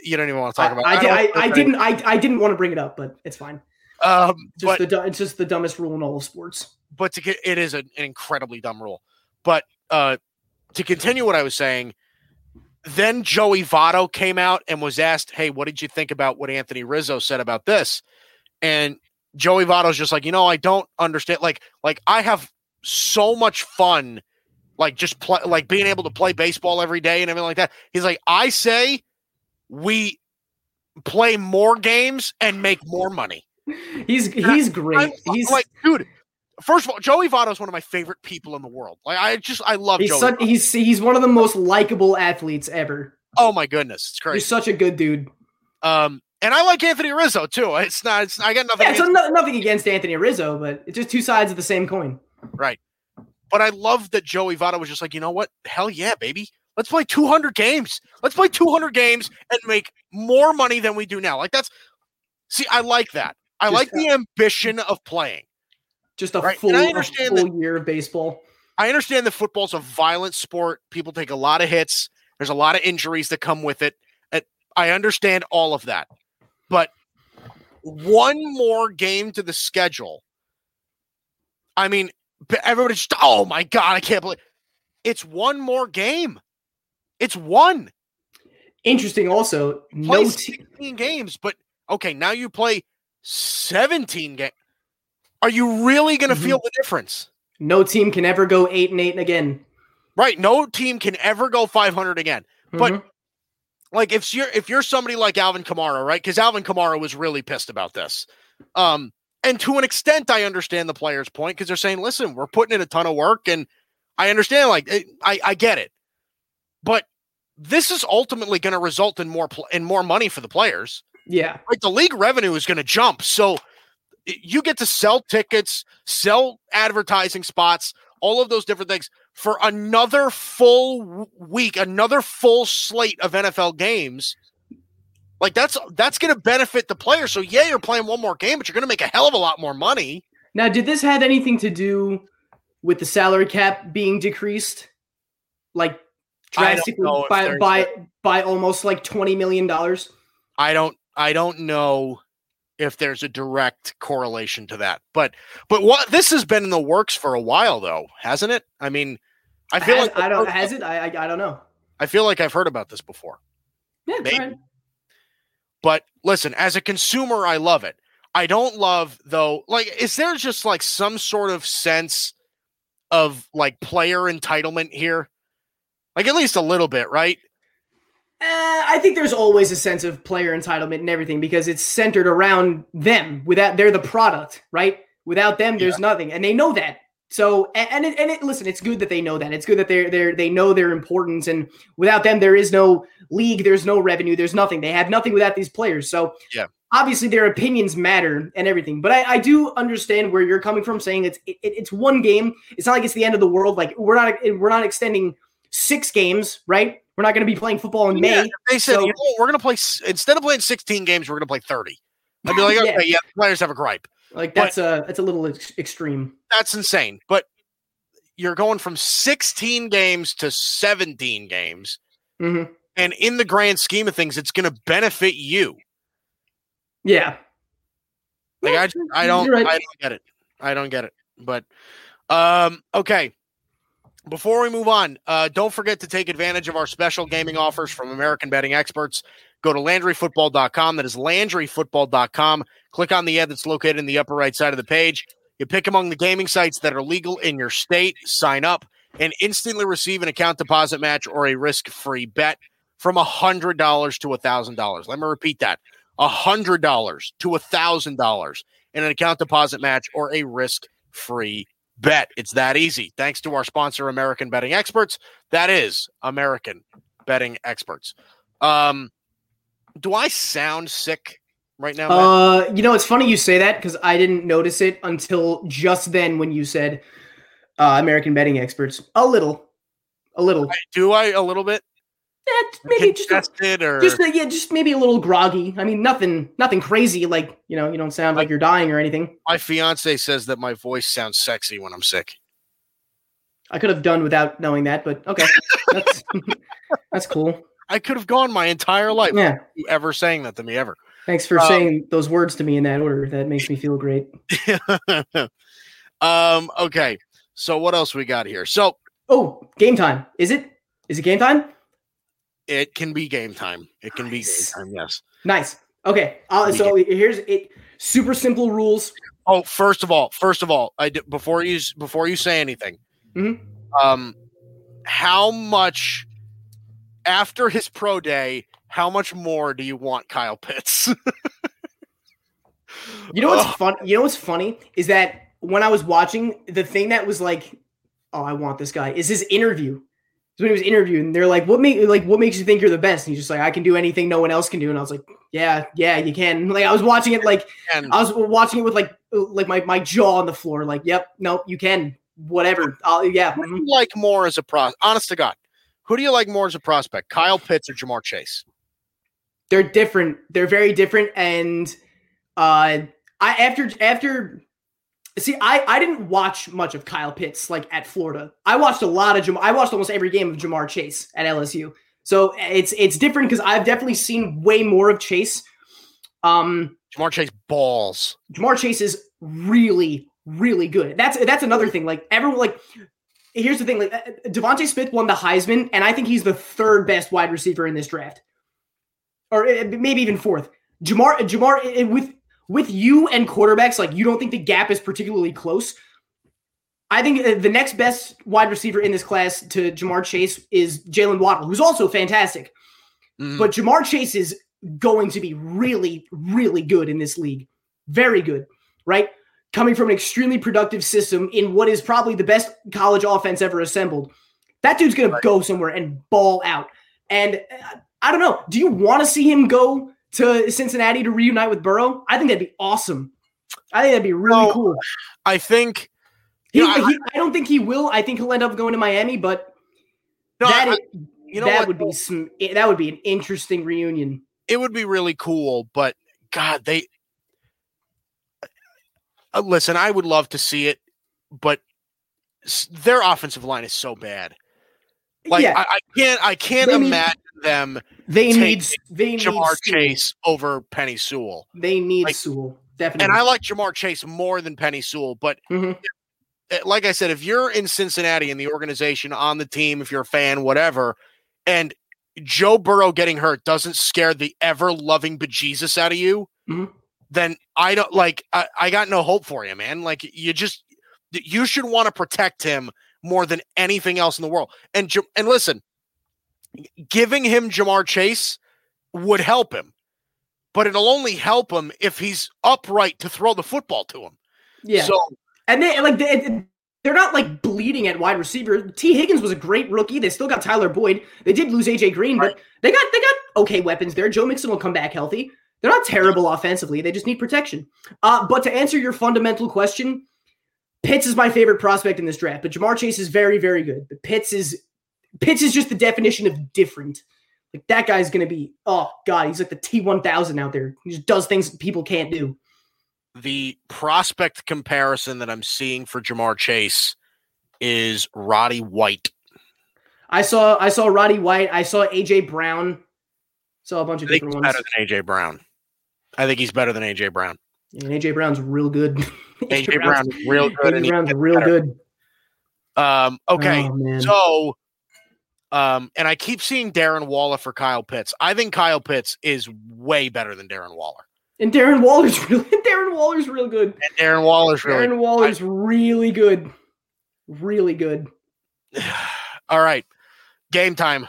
You don't even want to talk about. I, I, don't- I didn't I, I didn't want to bring it up, but it's fine. Um, Just but the it's just the dumbest rule in all of sports. but to get, it is an, an incredibly dumb rule. But uh, to continue what I was saying, then Joey Votto came out and was asked, "Hey, what did you think about what Anthony Rizzo said about this?" And Joey Votto's just like, you know, I don't understand. Like, like I have so much fun, like just play, like being able to play baseball every day and everything like that. He's like, I say we play more games and make more money. He's he's great. I'm He's like, dude. First of all, Joey Votto is one of my favorite people in the world. Like, I just, I love he's Joey. such, he's he's one of the most likable athletes ever. oh my goodness, it's crazy. He's such a good dude. Um, and I like Anthony Rizzo too. It's not, it's I got nothing. Yeah, against, no, nothing against Anthony Rizzo, but it's just two sides of the same coin. right, but I love that Joey Votto was just like, you know what? Hell yeah, baby. Let's play 200 games. Let's play 200 games and make more money than we do now. Like that's, see, I like that. I Just, like the ambition of playing. Just a Right, full, a full year of baseball. I understand that football's a violent sport. People take a lot of hits. There's a lot of injuries that come with it. I understand all of that. But one more game to the schedule. I mean, everybody's just, oh my God, I can't believe it's one more game. It's one. Interesting. Also, Play no te- 16 games, but okay, now you play 17 games. Are you really going to Mhm. feel the difference? no team can ever go eight and eight again. Right. No team can ever go 500 again. But Mhm. like if you're if you're somebody like Alvin Kamara, right? Because Alvin Kamara was really pissed about this. Um, and to an extent, I understand the player's point because they're saying, "Listen, we're putting in a ton of work, and I understand. Like, it, I I get it, but this is ultimately going to result in more pl- in more money for the players. yeah, Right? The league revenue is going to jump, so you get to sell tickets, sell advertising spots, all of those different things for another full week, another full slate of NFL games. Like that's that's going to benefit the player. So yeah, you're playing one more game, but you're going to make a hell of a lot more money. Now, did this have anything to do with the salary cap being decreased, like drastically by by by almost like twenty million dollars? I don't I don't know if there's a direct correlation to that. But but what this has been in the works for a while though, hasn't it? I mean, I feel has, like I don't has it. I, I I don't know. I feel like I've heard about this before. Yeah, Maybe. right. But listen, as a consumer, I love it. I don't love though. Like, is there just like some sort of sense of like player entitlement here? Like at least a little bit, right? Uh, I think there's always a sense of player entitlement and everything because it's centered around them. Without they're the product, right? Without them, there's nothing, and they know that. So, and it, and it, listen, it's good that they know that. It's good that they're they they know their importance, and without them, there is no league, there's no revenue, there's nothing. They have nothing without these players. So, Yeah. obviously their opinions matter and everything. But I, I do understand where you're coming from, saying it's it, it's one game. It's not like it's the end of the world. Like we're not we're not extending six games, right? We're not going to be playing football in Yeah, May. they said, So- you know we're going to play, instead of playing 16 games, we're going to play 30. I'd be like, Yeah. okay, yeah, the players have a gripe. Like But- that's a that's a little ex- extreme. That's insane. But you're going from 16 games to 17 games. hmm And in the grand scheme of things, it's going to benefit you. Yeah. Like I, I don't, right. I don't get it. I don't get it. But um, okay. Before we move on, uh, don't forget to take advantage of our special gaming offers from American Betting Experts. Go to LandryFootball.com. That is LandryFootball.com. Click on the ad that's located in the upper right side of the page. You pick among the gaming sites that are legal in your state, sign up, and instantly receive an account deposit match or a risk-free bet from $100 to $1,000. Let me repeat that. $100 to $1,000 in an account deposit match or a risk free bet. It's that easy. Thanks to our sponsor, American Betting Experts. That is American Betting Experts. Um, do I sound sick right now? Matt? Uh, you know, it's funny you say that because I didn't notice it until just then when you said uh, American betting experts. A little, a little. do I a little bit? Eh, maybe just a, or just a, yeah, just maybe a little groggy. I mean, nothing, nothing crazy. Like you know, you don't sound like you're dying or anything. my fiance says that my voice sounds sexy when I'm sick. I could have done without knowing that, but okay, that's that's cool. I could have gone my entire life Yeah. without ever saying that to me ever. Thanks for Um, saying those words to me in that order. That makes me feel great. um, okay. So what else we got here? So Oh, game time. Is it? Is it game time? It can be game time. It can Nice. be game time, yes. Nice. Okay. Uh, so here's it. Super simple rules. Oh, first of all, first of all, I d- before you before you say anything, Mhm. um, how much after his pro day? How much more do you want Kyle Pitts? You know what's fun? You know what's funny is that when I was watching, the thing that was like, "Oh, I want this guy," is his interview. So when he was interviewed, and they're like, "What make like what makes you think you're the best?" And he's just like, "I can do anything no one else can do." And I was like, "Yeah, yeah, you can." Like I was watching it, like I was watching it with like like my my jaw on the floor. Like, "Yep, no, you can." Whatever. I'll, yeah. who do you like more as a pro? Honest to God, who do you like more as a prospect, Kyle Pitts or Ja'Marr Chase? they're different. They're very different, and uh, I after after see, I I didn't watch much of Kyle Pitts like at Florida. I watched a lot of Ja'Marr. I watched almost every game of Ja'Marr Chase at LSU. So it's it's different because I've definitely seen way more of Chase. Um, Ja'Marr Chase balls. Ja'Marr Chase is really really good. That's that's another thing. Like everyone like. Here's the thing: like uh, DeVonta Smith won the Heisman, and I think he's the third best wide receiver in this draft, or uh, maybe even fourth. Ja'Marr, Ja'Marr, with with you and quarterbacks, like you don't think the gap is particularly close. I think uh, the next best wide receiver in this class to Ja'Marr Chase is Jaylen Waddle, who's also fantastic. Mhm. But Ja'Marr Chase is going to be really, really good in this league. Very good, right? Coming from an extremely productive system in what is probably the best college offense ever assembled. That dude's going to go somewhere and ball out. And uh, I don't know. Do you want to see him go to Cincinnati to reunite with Burrow? I think that'd be awesome. I think that'd be really cool. I think He, you know, I- he- I don't think he will. I think he'll end up going to Miami, but no, that I- is- you know that what, would be some. That would be an interesting reunion. it would be really cool, but God, they uh, listen. I would love to see it, but their offensive line is so bad. Like yeah, I, I can't, I can't They imagine them They need they need Ja'Marr Sewell. Chase over Penei Sewell. They need Like- Sewell definitely. And I like Ja'Marr Chase more than Penei Sewell, but Mhm. uh, like I said, if you're in Cincinnati in the organization, on the team, if you're a fan, whatever, and Joe Burrow getting hurt doesn't scare the ever loving bejesus out of you, Mhm. then I don't like, I, I got no hope for you, man. Like, you just, you should want to protect him more than anything else in the world. And, and listen, giving him Ja'Marr Chase would help him, but it'll only help him if he's upright to throw the football to him. yeah. So, And they like they, they're not like bleeding at wide receiver. Tee Higgins was a great rookie. They still got Tyler Boyd. They did lose AJ Green, but they got they got okay weapons there. Joe Mixon will come back healthy. They're not terrible offensively. They just need protection. Uh, but to answer your fundamental question, Pitts is my favorite prospect in this draft. But Ja'Marr Chase is very very good. But Pitts is Pitts is just the definition of different. Like that guy's gonna be oh god, he's like the T one thousand out there. He just does things people can't do. the prospect comparison that I'm seeing for Ja'Marr Chase is Roddy White. I saw I saw Roddy White. I saw AJ Brown. Saw a bunch of I think different he's ones. better than AJ Brown. I think he's better than AJ Brown. And AJ Brown's real good. AJ Brown is real good. AJ Brown's real better. good. Um, okay, Oh, so um, and I keep seeing Darren Waller for Kyle Pitts. I think Kyle Pitts is way better than Darren Waller. and Darren Waller's really Darren Waller's real good. And Darren Waller's really Darren Waller's really good. Really good. all right. Game time.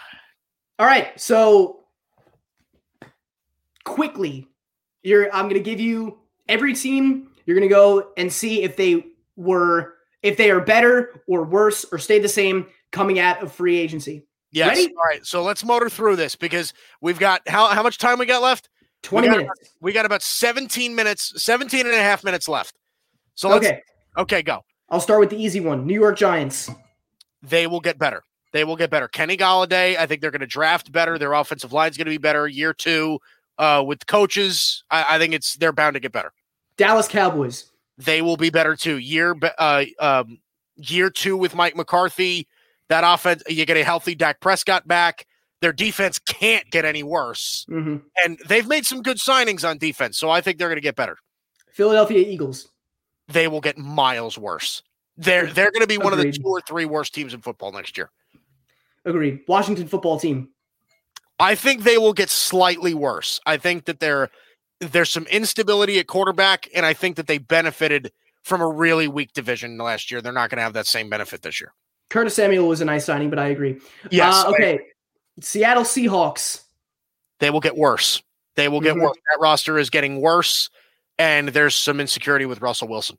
All right, so quickly, you're I'm gonna give you every team. You're gonna go and see if they were if they are better or worse or stay the same coming out of free agency. Yes. Ready? All right. So let's motor through this because we've got how how much time we got left? 20 got minutes. We got about 17 minutes, 17 and a half minutes left. So let's Okay. okay, go. I'll start with the easy one. New York Giants. They will get better. They will get better. Kenny Golladay, I think they're going to draft better. Their offensive line's going to be better year two. Uh, with coaches, I, I think it's they're bound to get better. Dallas Cowboys. They will be better too. Year uh, um, year two with Mike McCarthy, that offense, you get a healthy Dak Prescott back. Their defense can't get any worse, hmm and they've made some good signings on defense. So I think they're going to get better. Philadelphia Eagles. They will get miles worse. They're they're going to be one of the two or three worst teams in football next year. Agreed. Washington football team. I think they will get slightly worse. I think that there there's some instability at quarterback, and I think that they benefited from a really weak division last year. They're not going to have that same benefit this year. Curtis Samuel was a nice signing, but I agree. Yes, Uh, okay. Seattle Seahawks. they will get worse. They will get Mhm. worse. That roster is getting worse, and there's some insecurity with Russell Wilson.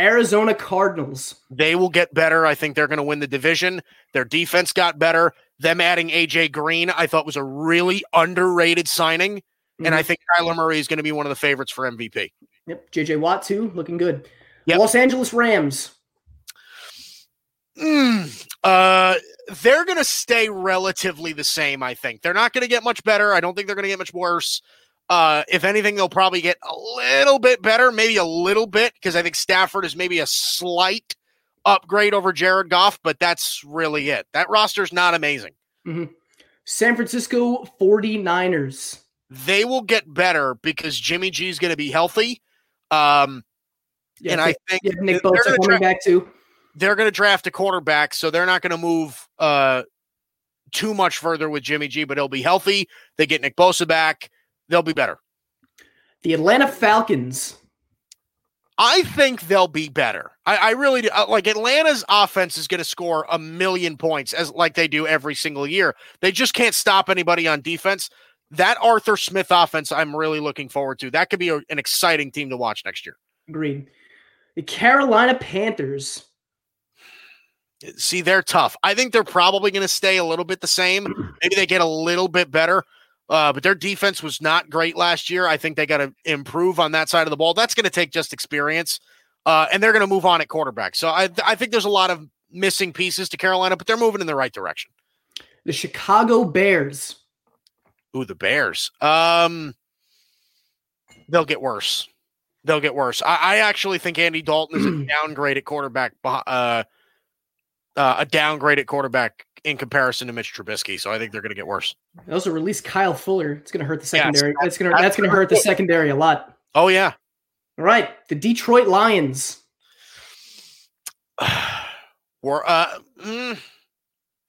Arizona Cardinals. They will get better. I think they're going to win the division. Their defense got better. Them adding AJ Green, I thought was a really underrated signing, and I Mhm. think Kyler Murray is going to be one of the favorites for MVP. Yep. JJ Watt too, looking good. Yep. Los Angeles Rams. Mm, uh, they're going to stay relatively the same. I think they're not going to get much better. I don't think they're going to get much worse. Uh, if anything, they'll probably get a little bit better, maybe a little bit, because I think Stafford is maybe a slight upgrade over Jared Goff, but that's really it. That roster's not amazing. San Francisco 49ers. They will get better because Jimmy G is going to be healthy. Um, Yeah, and I think yeah, Nick Bosa coming dra- back too. They're going to draft a quarterback, so they're not going to move uh, too much further with Jimmy G, but he'll be healthy. They get Nick Bosa back, they'll be better. The Atlanta Falcons. I think they'll be better. I, I really do. Uh, like Atlanta's offense is going to score a million points as like they do every single year. They just can't stop anybody on defense. That Arthur Smith offense, I'm really looking forward to. That could be a, an exciting team to watch next year. Agreed. The Carolina Panthers. See, they're tough. I think they're probably going to stay a little bit the same. Maybe they get a little bit better. Uh, but their defense was not great last year. I think they got to improve on that side of the ball. That's going to take just experience, uh, and they're going to move on at quarterback. So I, I think there's a lot of missing pieces to Carolina, but they're moving in the right direction. The Chicago Bears. Ooh, the Bears. Um, they'll get worse. They'll get worse. I, I actually think Andy Dalton is a downgrade at quarterback. Uh, uh, a downgrade at quarterback in comparison to Mitch Trubisky. So I think they're going to get worse. They also released Kyle Fuller. It's going to hurt the secondary. that's- that's going to that's that's going to hurt the secondary a lot. Oh yeah. All right, the Detroit Lions. Were uh mm,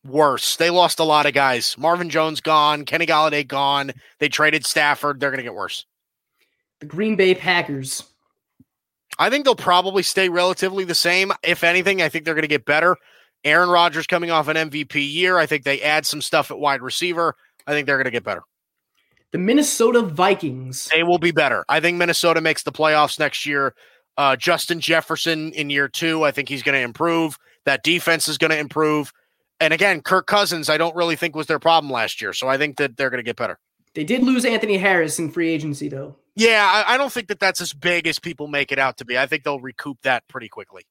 worse. They lost a lot of guys. Marvin Jones gone, Kenny Golladay gone. They traded Stafford. They're going to get worse. The Green Bay Packers. I think they'll probably stay relatively the same. If anything, I think they're going to get better. Aaron Rodgers coming off an MVP year. I think they add some stuff at wide receiver. I think they're going to get better. The Minnesota Vikings. They will be better. I think Minnesota makes the playoffs next year. Uh, Justin Jefferson in year two, I think he's going to improve. That defense is going to improve. And again, Kirk Cousins, I don't really think was their problem last year. So I think that they're going to get better. They did lose Anthony Harris in free agency, though. Yeah, I, I don't think that that's as big as people make it out to be. I think they'll recoup that pretty quickly.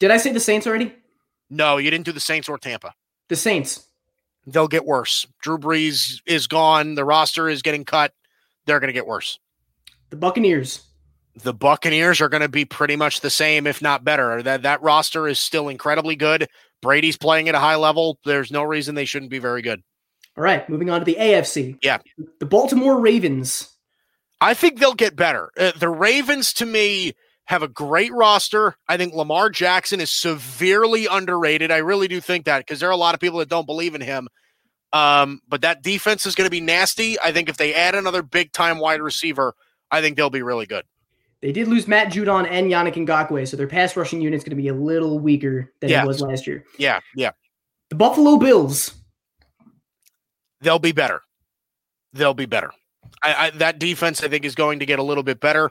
Did I say the Saints already? No, you didn't do the Saints or Tampa. The Saints. They'll get worse. Drew Brees is gone. The roster is getting cut. They're going to get worse. The Buccaneers. the Buccaneers are going to be pretty much the same, if not better. That that roster is still incredibly good. Brady's playing at a high level. There's no reason they shouldn't be very good. All right, moving on to the AFC. Yeah. The Baltimore Ravens. I think they'll get better. Uh, the Ravens, to me, have a great roster. I think Lamar Jackson is severely underrated. I really do think that because there are a lot of people that don't believe in him. Um, but that defense is going to be nasty. I think if they add another big time wide receiver, I think they'll be really good. They did lose Matt Judon and Yannick Ngakoue, so their pass rushing unit is going to be a little weaker than Yeah. it was last year. Yeah, yeah. The Buffalo Bills. they'll be better. They'll be better. I, I that defense I think is going to get a little bit better,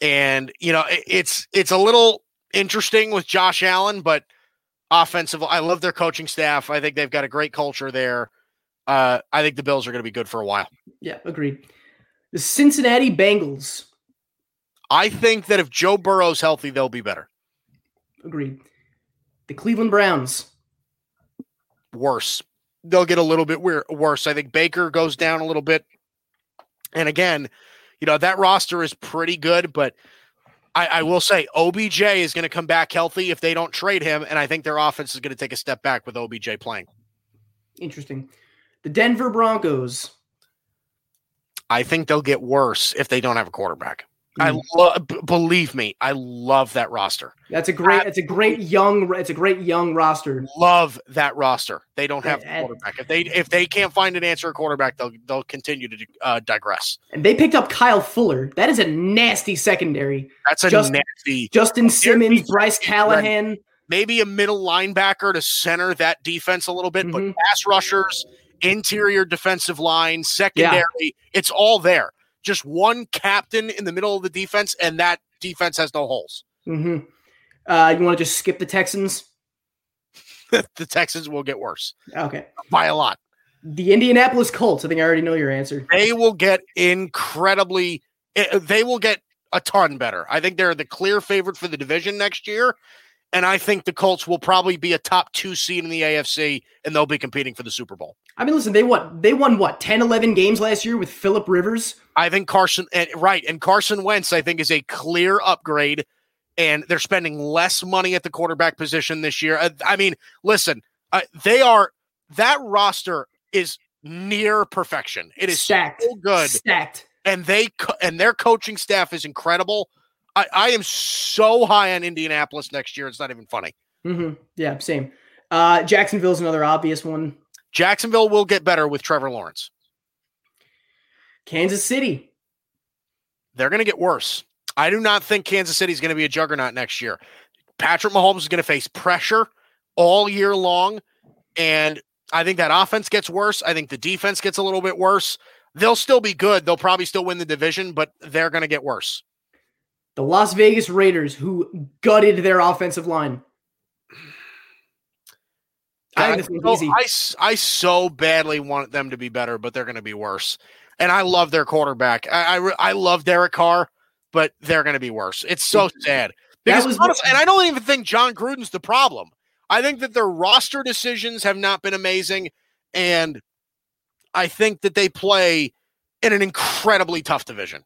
and you know it, it's it's a little interesting with Josh Allen, but offensive. I love their coaching staff. I think they've got a great culture there. Uh, I think the Bills are going to be good for a while. Yeah, agreed. The Cincinnati Bengals. I think that if Joe Burrow's healthy, they'll be better. Agreed. The Cleveland Browns. Worse, they'll get a little bit weir- worse. I think Baker goes down a little bit, and again, you know that roster is pretty good, but I, I will say OBJ is going to come back healthy if they don't trade him, and I think their offense is going to take a step back with OBJ playing. Interesting. The Denver Broncos. I think they'll get worse if they don't have a quarterback. I Hmm. love, b- believe me, I love that roster. That's a great. It's a great young. It's a great young roster. Love that roster. They don't have a And- quarterback. If they if they can't find an answer at quarterback, they'll they'll continue to uh, digress. And they picked up Kyle Fuller. That is a nasty secondary. That's a nasty. Justin Simmons, Bryce Callahan. maybe a middle linebacker to center that defense a little bit, but Mhm. pass rushers, interior defensive line, secondary, it's all there. Just one captain in the middle of the defense, and that defense has no holes. hmm Uh, you want to just skip the Texans? the Texans will get worse Okay. by a lot. The Indianapolis Colts. I think I already know your answer. They will get incredibly, eh, they will get a ton better. I think they're the clear favorite for the division next year. And I think the Colts will probably be a top two seed in the AFC and they'll be competing for the Super Bowl. I mean, listen, they what they won what 10, 11 games last year with Philip Rivers. I think Carson, and, right, and Carson Wentz, I think, is a clear upgrade, and they're spending less money at the quarterback position this year. Uh, I mean, listen, uh, they are that roster is near perfection. It is stacked, so good, stacked. and they co- and their coaching staff is incredible. I, I am so high on Indianapolis next year; it's not even funny. hmm Yeah, same. Uh, Jacksonville's another obvious one. Jacksonville will get better with Trevor Lawrence. Kansas City. They're going to get worse. I do not think Kansas City is going to be a juggernaut next year. Patrick Mahomes is going to face pressure all year long. And I think that offense gets worse. I think the defense gets a little bit worse. They'll still be good. They'll probably still win the division, but they're going to get worse. The Las Vegas Raiders, who gutted their offensive line. I so-. I, I so badly want them to be better, but they're going to be worse. And I love their quarterback. I I, I love Derek Carr, but they're going to be worse. It's so sad. Because was- honestly, and I don't even think Jon Gruden's the problem. I think that their roster decisions have not been amazing, and I think that they play in an incredibly tough division.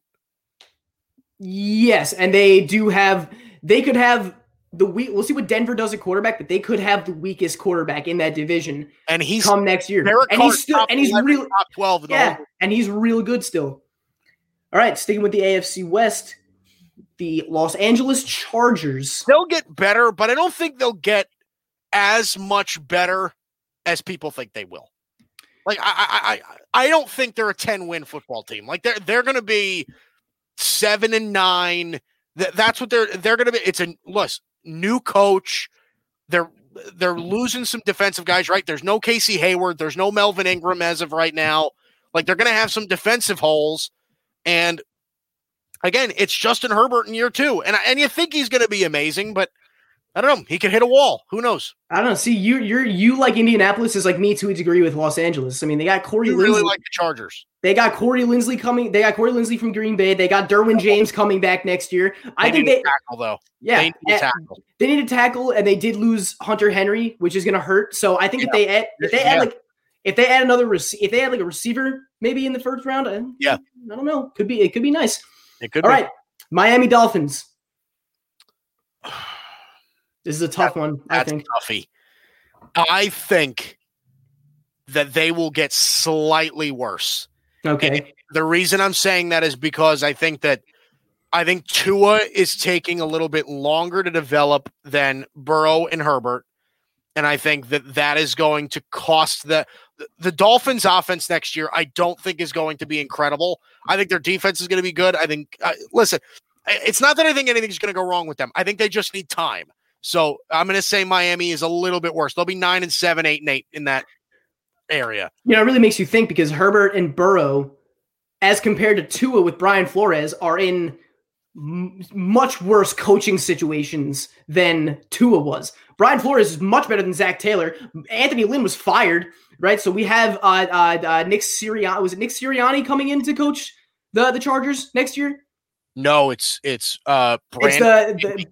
Yes, and they do have. They could have the week. We'll see what Denver does at quarterback, but they could have the weakest quarterback in that division And he's come next year. Derek and he's still and he's 11, real top 12 in yeah, and he's real good still. All right, sticking with the AFC West, the Los Angeles Chargers. they'll get better, but I don't think they'll get as much better as people think they will. Like I, I, I, I don't think they're a ten win football team. Like they're they're going to be seven and nine. That, that's what they're they're going to be. It's a listen, new coach. They're they're mm-hmm. losing some defensive guys. Right? There's no Casey Hayward. There's no Melvin Ingram as of right now. Like they're going to have some defensive holes, and again, it's Justin Herbert in year two, and and you think he's going to be amazing, but I don't know. He could hit a wall. Who knows? I don't know. See, you you're you like Indianapolis is like me to a degree with Los Angeles. I mean, they got Corey You Linsley. really like the Chargers. they got Corey Linsley coming. They got Corey Linsley from Green Bay. They got Derwin James coming back next year. I They think need they a tackle though. yeah they need a eh, tackle. they need a tackle, and they did lose Hunter Henry, which is going to hurt. So I think if they add if they add Yeah. like if they add another rec- if they add like a receiver maybe in the first round, I, Yeah. I don't know. Could be it could be nice. It could All be. right, Miami Dolphins. This is a tough one. I That's think. toughy. I think that they will get slightly worse. Okay. The reason I'm saying that is because I think that I think Tua is taking a little bit longer to develop than Burrow and Herbert, and I think that that is going to cost the the Dolphins' offense next year. I don't think is going to be incredible. I think their defense is going to be good. I think. Uh, listen, it's not that I think anything's going to go wrong with them. I think they just need time. So I'm going to say Miami is a little bit worse. They'll be nine and seven, eight and eight in that area. You know, it really makes you think because Herbert and Burrow, as compared to Tua with Brian Flores, are in m- much worse coaching situations than Tua was. Brian Flores is much better than Zac Taylor. Anthony Lynn was fired, right? So we have uh, uh, uh, Nick Sirianni. Was it Nick Sirianni coming in to coach the the Chargers next year? No, it's it's uh It's the the,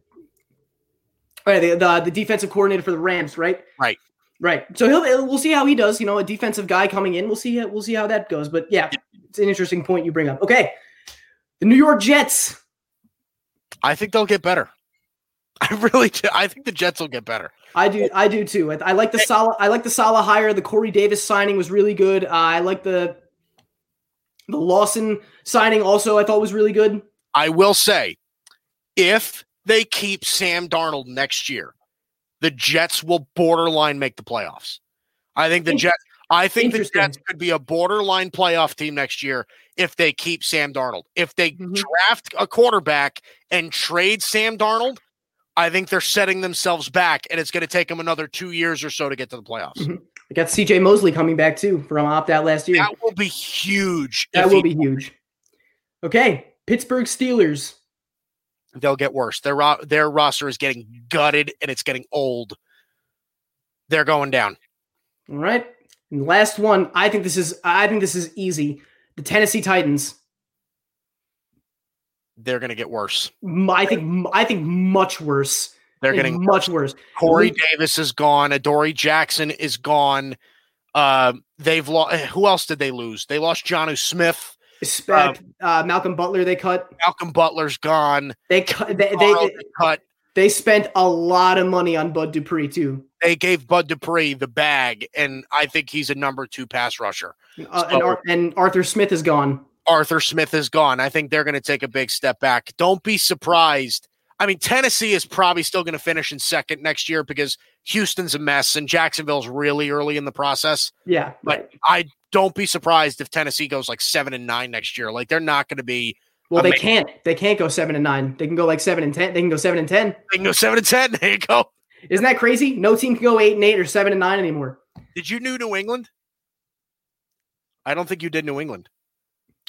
right, the, the the defensive coordinator for the Rams, right? Right. Right. So he'll we'll see how he does. You know, a defensive guy coming in. We'll see. We'll see how that goes. But yeah, it's an interesting point you bring up. Okay, the New York Jets. I think they'll get better. I really do. I think the Jets will get better. I do. I do too. I, I like the Saleh. I like the Saleh hire. The Corey Davis signing was really good. Uh, I like the the Lawson signing. Also, I thought was really good. I will say, if they keep Sam Darnold next year, the Jets will borderline make the playoffs. I think the Jets. I think the Jets could be a borderline playoff team next year if they keep Sam Darnold. If they Mhm. draft a quarterback and trade Sam Darnold, I think they're setting themselves back, and it's going to take them another two years or so to get to the playoffs. Mhm. I got C.J. Mosley coming back too from opt out last year. That will be huge. That will he- be huge. Okay, Pittsburgh Steelers. They'll get worse. Their ro- their roster is getting gutted and it's getting old. They're going down. All right. And last one, I think this is I think this is easy. The Tennessee Titans. They're going to get worse. I think I think much worse. They're getting much worse. Corey Luke- Davis is gone. Adoree Jackson is gone. Uh, they've lost. Who else did they lose? They lost Jonnu Smith. Expect uh, Malcolm Butler. They cut. Malcolm Butler's gone. They cut. They, they, they cut. they spent a lot of money on Bud Dupree too. They gave Bud Dupree the bag, and I think he's a number two pass rusher. Uh, and, Ar- and Arthur Smith is gone. Arthur Smith is gone. I think they're going to take a big step back. Don't be surprised. I mean, Tennessee is probably still going to finish in second next year because Houston's a mess and Jacksonville's really early in the process. Yeah, But I don't be surprised if Tennessee goes like seven and nine next year. Like they're not going to be. Well, they Amazing. can't. They can't go seven and nine. They can go like seven and ten. They can go seven and ten. They can go seven and ten. There you go. Isn't that crazy? No team can go eight and eight or seven and nine anymore. Did you do New England? I don't think you did New England.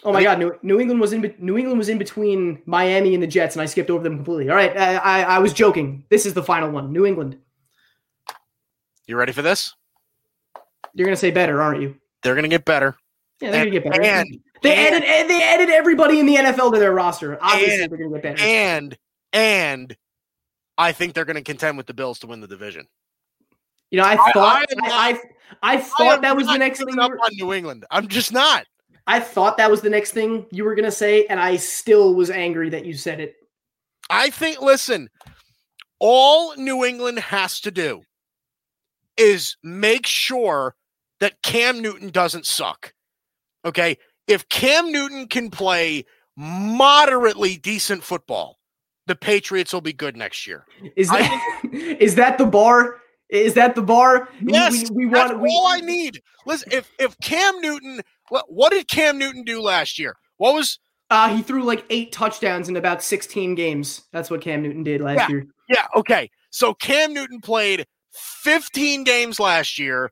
Oh my God, New, New England was in New England was in between Miami and the Jets, and I skipped over them completely. All right, I, I, I was joking. This is the final one. New England. You ready for this? You're gonna say better, aren't you? They're going to get better. Yeah, they're And, gonna get better. and they and- added and they added everybody in the NFL to their roster. Obviously, And- they're gonna get better. and and I think they're going to contend with the Bills to win the division. you know, I thought I I, I, I thought that was the next thing. up on New England. I'm just not. I thought that was the next thing you were gonna say, and I still was angry that you said it. I think. Listen, All New England has to do is make sure that Cam Newton doesn't suck. Okay. If Cam Newton can play moderately decent football, the Patriots will be good next year. Is that is that the bar? Is that the bar? Yes, we, we, we want that's we, all I need. Listen, if if Cam Newton, what, what did Cam Newton do last year? What was uh, he threw like eight touchdowns in about 16 games. That's what Cam Newton did last yeah, year. Yeah. Okay. So Cam Newton played 15 games last year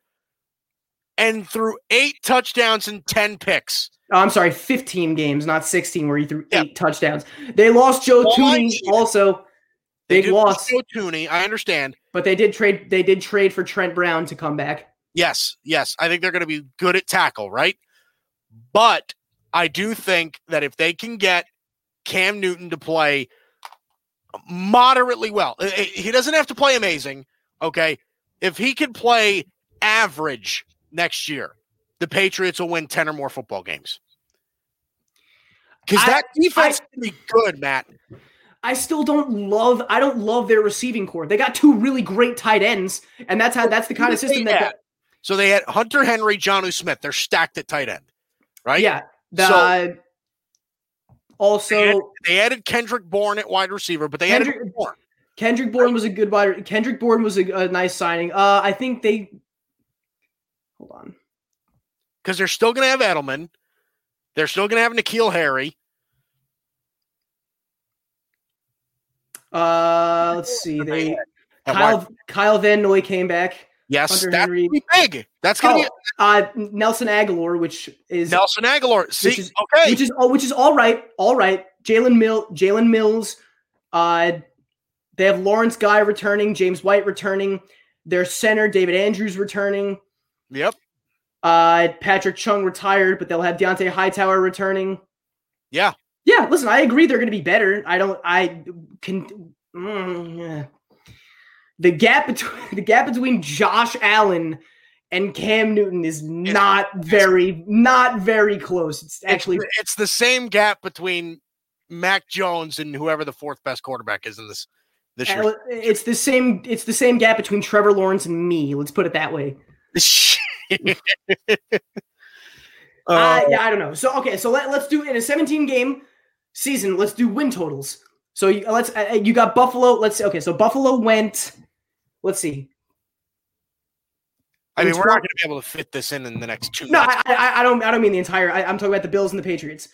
and threw eight touchdowns and 10 picks. Oh, I'm sorry, 15 games, not 16, where he threw yeah. eight touchdowns. They lost Joe All Thuney also. Big loss. Joe Thuney, I understand. But they did trade they did trade for Trent Brown to come back. Yes, yes. I think they're going to be good at tackle, right? But I do think that if they can get Cam Newton to play moderately well, eh, eh, he doesn't have to play amazing. Okay. If he can play average next year, the Patriots will win 10 or more football games. Because that defense I, be good, Matt. I still don't love I don't love their receiving corps. They got two really great tight ends, and that's how that's the kind of system that got, so they had Hunter Henry, Jonnu Smith. They're stacked at tight end, right? Yeah. The, so, also, they added, they added, Kendrick Bourne at wide receiver, but they Kendrick, added Bourne. Kendrick Bourne was a good wide. Kendrick Bourne was a, a nice signing. Uh, I think they. Hold on. Because they're still going to have Edelman. They're still going to have N'Keal Harry. Uh, let's see. They Kyle Kyle Van Noy came back. Yes, Hunter that's Henry. big. That's gonna oh, be uh, Nelson Agholor, which is Nelson Agholor. See, which is, okay, which is oh, which is all right, all right. Jalen Mill, Jalen Mills. Uh, they have Lawrence Guy returning, James White returning. Their center David Andrews returning. Yep. Uh, Patrick Chung retired, but they'll have Dont'a Hightower returning. Yeah. Yeah. Listen, I agree they're going to be better. I don't. I can. Mm, yeah the gap between the gap between Josh Allen and Cam Newton is not very not very close. It's actually it's, it's the same gap between Mac Jones and whoever the fourth best quarterback is in this this year. It's the same it's the same gap between Trevor Lawrence and me. Let's put it that way. uh, yeah, I don't know. So okay, so let, let's do in a 17 game season. Let's do win totals. So you, let's uh, you got Buffalo. Let's okay. So Buffalo went let's see. I mean, we're not going to be able to fit this in in the next two. No, I, I, I, don't. I don't mean the entire. I, am talking about the Bills and the Patriots.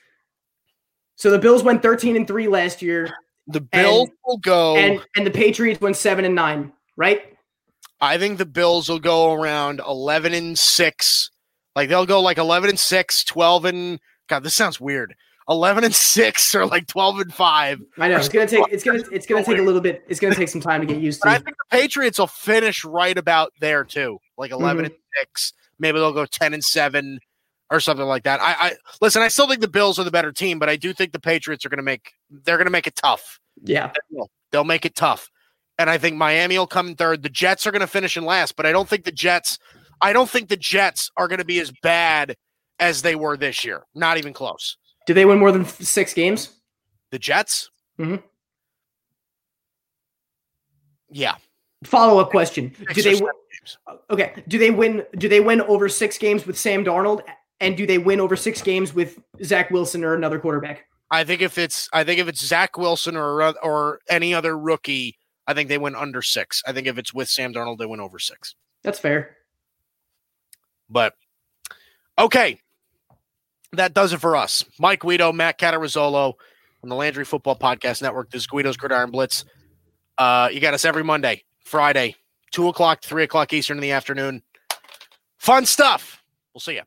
So the Bills went 13 and three last year. The Bills and, will go, and and the Patriots went seven and nine. Right. I think the Bills will go around 11 and six. Like they'll go like 11 and six, 12 and God. This sounds weird. 11 and 6 or like 12 and 5. I know. It's going to take it's going to it's going to take a little bit it's going to take some time to get used to. But I think the Patriots will finish right about there too. Like 11 mm-hmm. and 6. Maybe they'll go 10 and 7 or something like that. I, I listen, I still think the Bills are the better team, but I do think the Patriots are going to make they're going to make it tough. Yeah. They'll make it tough. And I think Miami will come in third. The Jets are going to finish in last, but I don't think the Jets I don't think the Jets are going to be as bad as they were this year. Not even close. Do they win more than six games? The Jets? Mm-hmm. Yeah. Follow up question: Do they win? okay? Do they win? Do they win over six games with Sam Darnold? And do they win over six games with Zach Wilson or another quarterback? I think if it's I think if it's Zach Wilson or or any other rookie, I think they win under six. I think if it's with Sam Darnold, they win over six. That's fair. But okay, that does it for us. Mike Guido, Matt Catarazzolo on the Landry Football Podcast Network. This is Guido's Gridiron Blitz. Uh, you got us every Monday, Friday, 2 o'clock, 3 o'clock Eastern in the afternoon. Fun stuff. We'll see you.